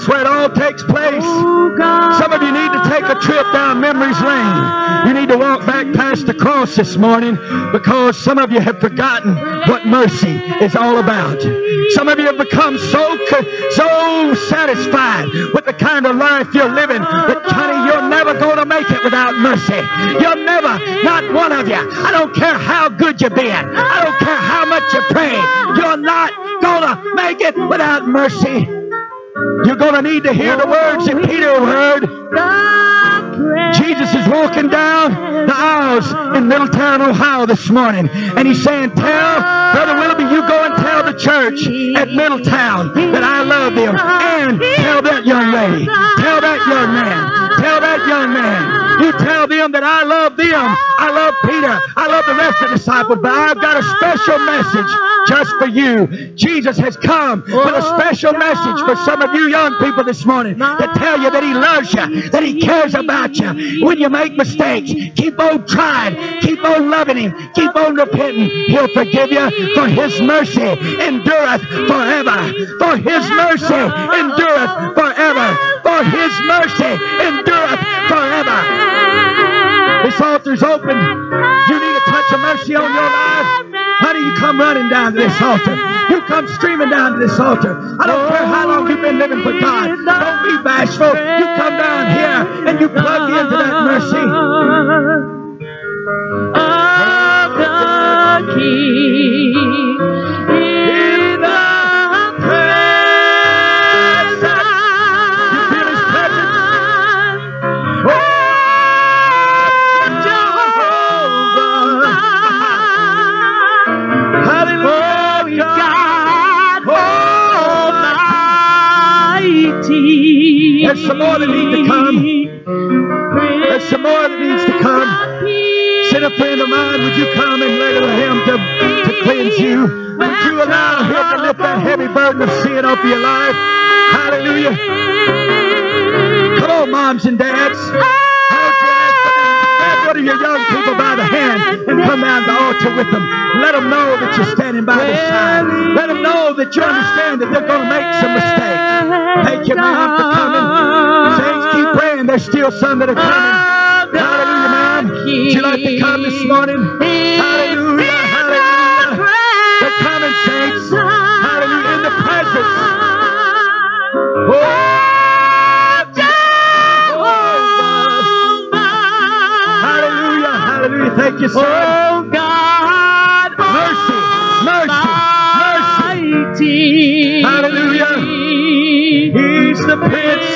That's where it all takes place. Some of you need to take a trip down memory's lane. You need to walk back past the cross this morning because some of you have forgotten what mercy is all about. Some of you have become so so satisfied with the kind of life you're living that, honey, you're never going to make it without mercy. You're never, not one of you. I don't care how good you've been. I don't care how much you pray. You're not going to make it without mercy. You're going to need to hear the words that Peter heard. Jesus is walking down the aisles in Middletown, Ohio this morning, and he's saying, Tell Brother Willoughby, you go and tell the church at Middletown that I love them, and tell that young lady, tell that young man, tell that young man, you tell them that I love them. I love Peter. I love the rest of the disciples, but I've got a special message just for you. Jesus has come with a special message for some of you young people this morning to tell you that He loves you, that He cares about you. When you make mistakes, keep on trying, keep on loving Him, keep on repenting. He'll forgive you, for His mercy endureth forever. For His mercy endureth forever. For His mercy endureth forever. This altar's open. You need a touch of mercy on your life. Honey, you come running down to this altar. You come streaming down to this altar. I don't care how long you've been living for God. Don't be bashful. You come down here and you plug into that mercy. of the King There's some more that need to come. There's some more that needs to come. Send a friend of mine, would you come and lay with him to, to cleanse you? Would you allow him to lift that heavy burden of sin off of your life? Hallelujah. Come on, moms and dads. Of your young people by the hand and come down the altar with them? Let them know that you're standing by their side. Let them know that you understand that they're going to make some mistakes. Thank you, ma'am, for coming. Saints, keep praying. There's still some that are coming. Hallelujah, ma'am. Would you like to come this morning? Hallelujah, hallelujah. They're coming, saints. Hallelujah, in the presence. Oh, Thank you, son. Oh God, oh, Mercy, mercy, Almighty. Hallelujah. He's the Prince,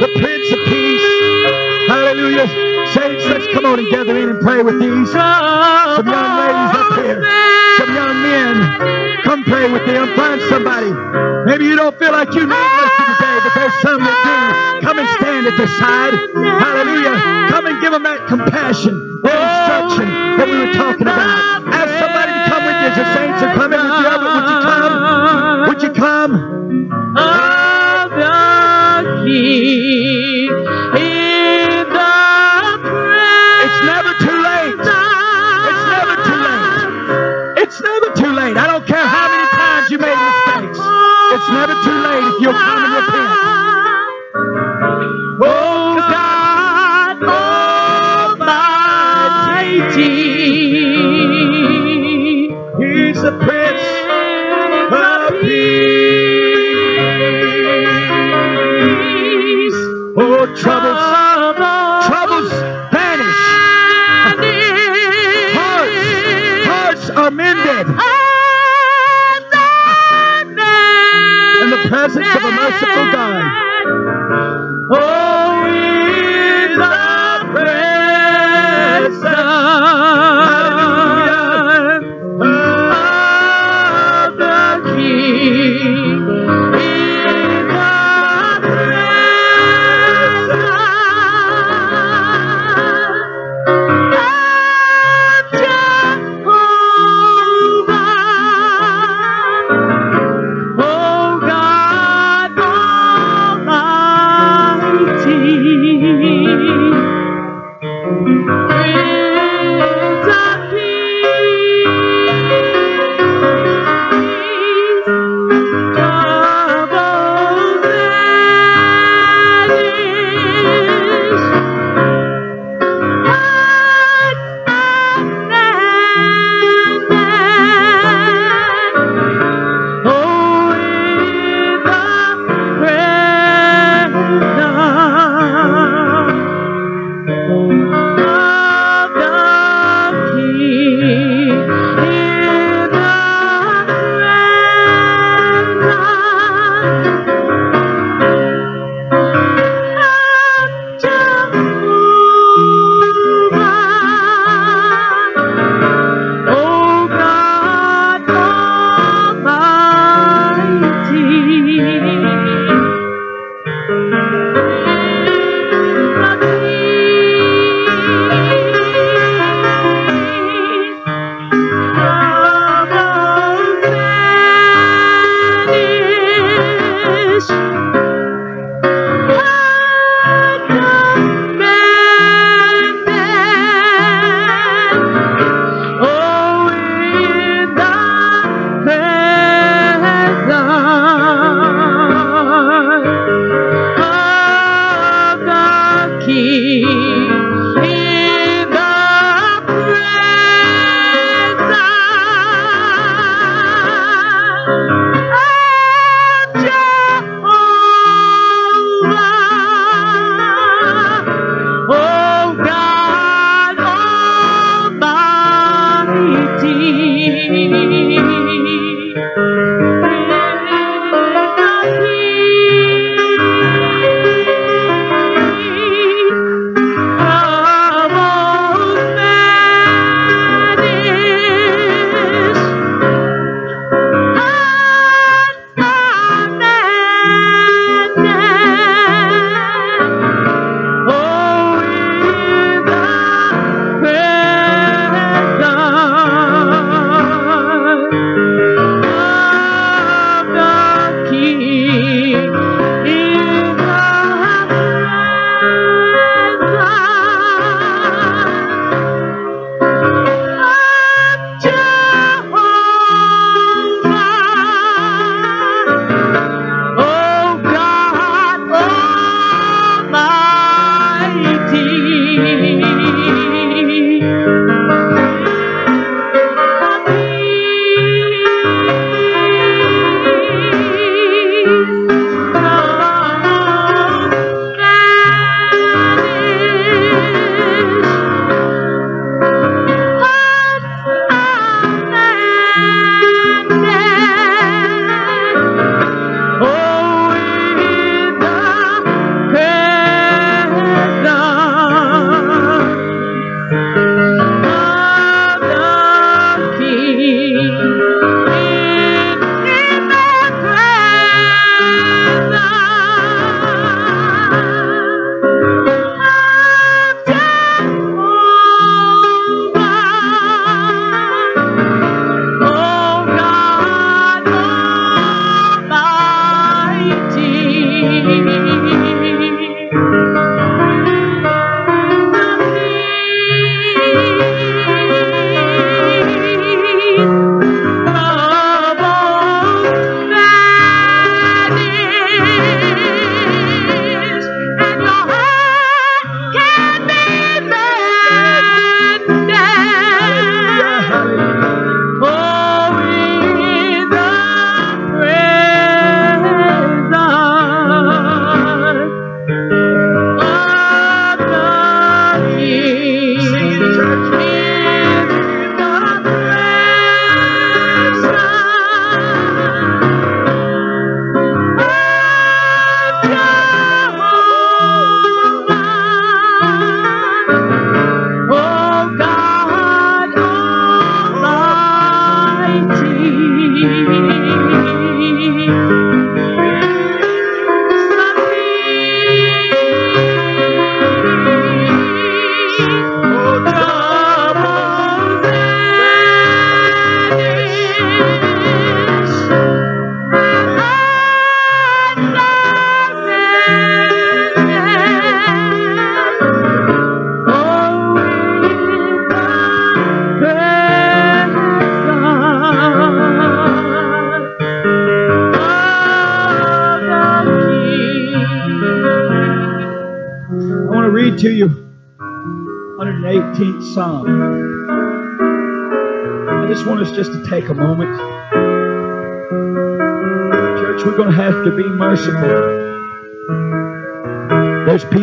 the Prince of Peace. Hallelujah. Saints, let's come on and gather in and pray with these. Some young ladies up here. Some young men. Come pray with them. Find somebody. Maybe you don't feel like you need mercy but there's some that do. Come and stand at the side. Hallelujah. Come and give them that compassion, that instruction that we were talking about. Ask somebody to come with you as the saints are coming. Would you would you come? Would you come? of the King in the It's never too late. It's never too late. It's never too late. I don't care how many times you made mistakes. It's never too late if you'll come of a merciful God.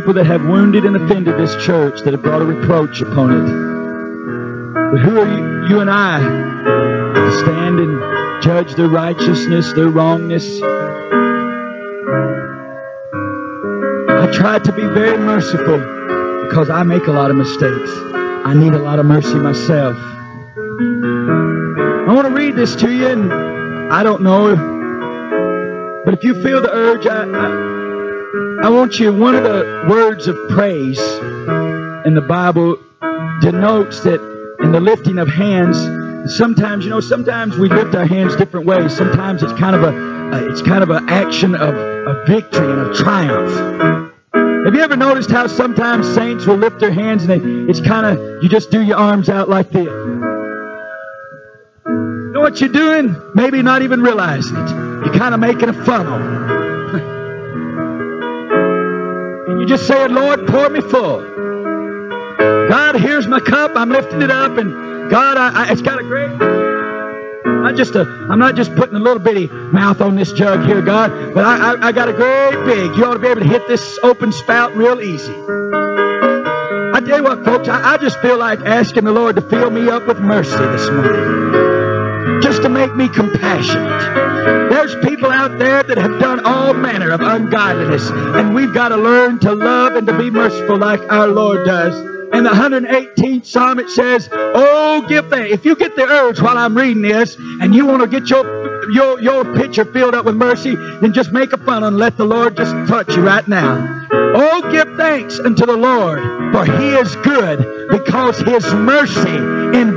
People that have wounded and offended this church that have brought a reproach upon it. But who are you, you and I to stand and judge their righteousness, their wrongness? I try to be very merciful because I make a lot of mistakes. I need a lot of mercy myself. I want to read this to you, and I don't know, but if you feel the urge, I, I I want you, one of the words of praise in the Bible denotes that in the lifting of hands, sometimes, you know, sometimes we lift our hands different ways. Sometimes it's kind of a, a it's kind of an action of, of victory and of triumph. Have you ever noticed how sometimes saints will lift their hands and they, it's kind of, you just do your arms out like this? You know what you're doing? Maybe not even realizing it. You're kind of making a funnel. You're just saying, Lord, pour me full. God, here's my cup. I'm lifting it up, and God, I, I, it's got a great. I'm Not just a, I'm not just putting a little bitty mouth on this jug here, God, but I, I, I got a great big. You ought to be able to hit this open spout real easy. I tell you what, folks, I, I just feel like asking the Lord to fill me up with mercy this morning, just to make me compassionate. There's people out there that have done all manner of ungodliness, and we've got to learn to love and to be merciful like our Lord does. In the 118th Psalm, it says, Oh, give thanks. If you get the urge while I'm reading this and you want to get your, your, your pitcher filled up with mercy, then just make a funnel and let the Lord just touch you right now. Oh, give thanks unto the Lord, for he is good, because his mercy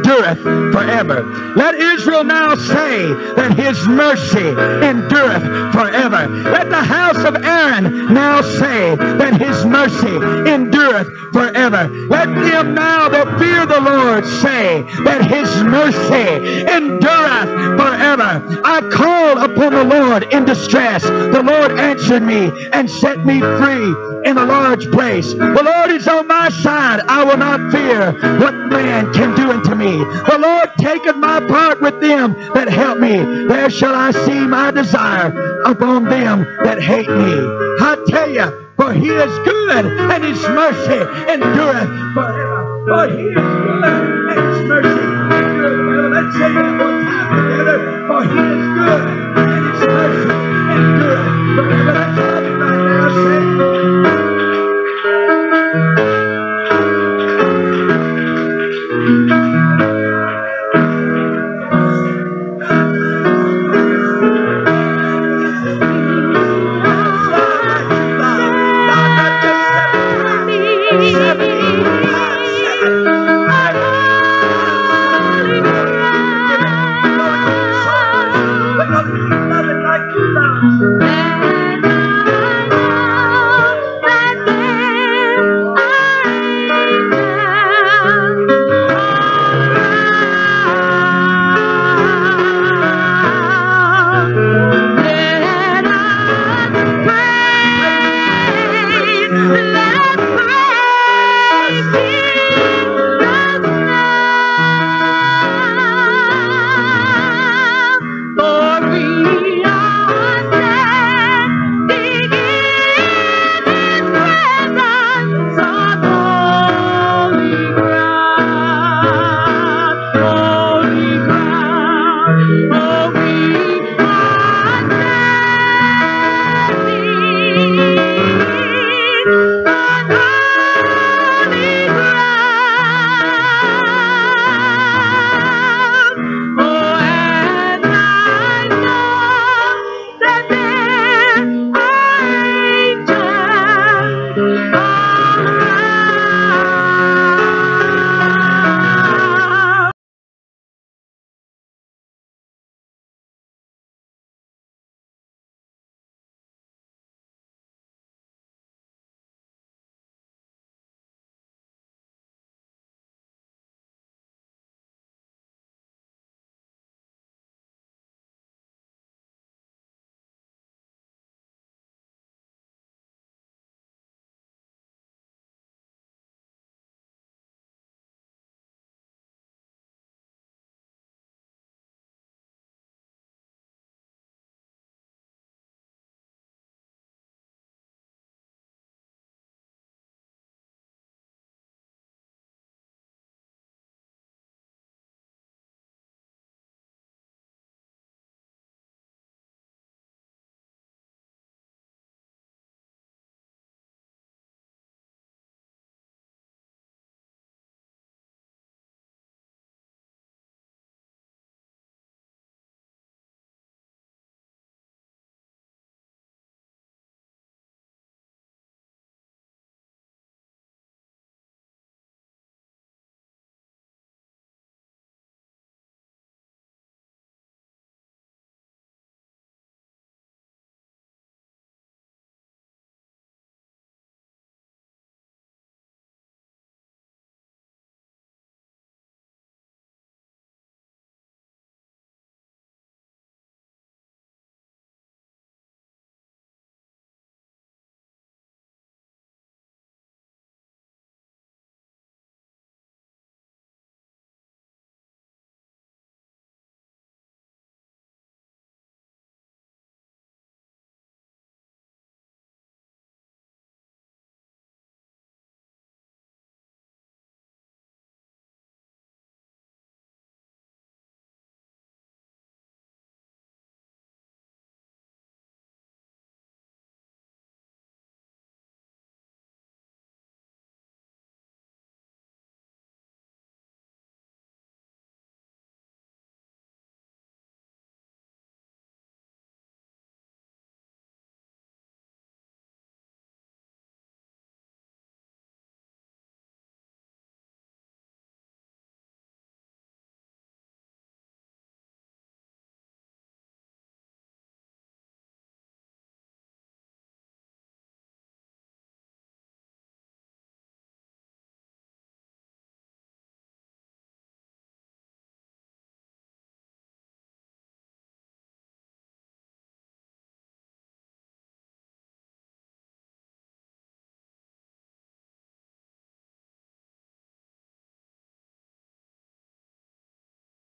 endureth forever. Let Israel now say that his mercy endureth forever. Let the house of Aaron now say that his mercy endureth forever. Let them now that fear the Lord say that his mercy endureth forever. I called upon the Lord in distress. The Lord answered me and set me free in a large place. The Lord is on my side. I will not fear what man can do unto me. The Lord taketh my part with them that help me. There shall I see my desire upon them that hate me. I tell you, for he is good and his mercy endureth forever. For he is good and his mercy endureth forever. Let's say that one time together. For he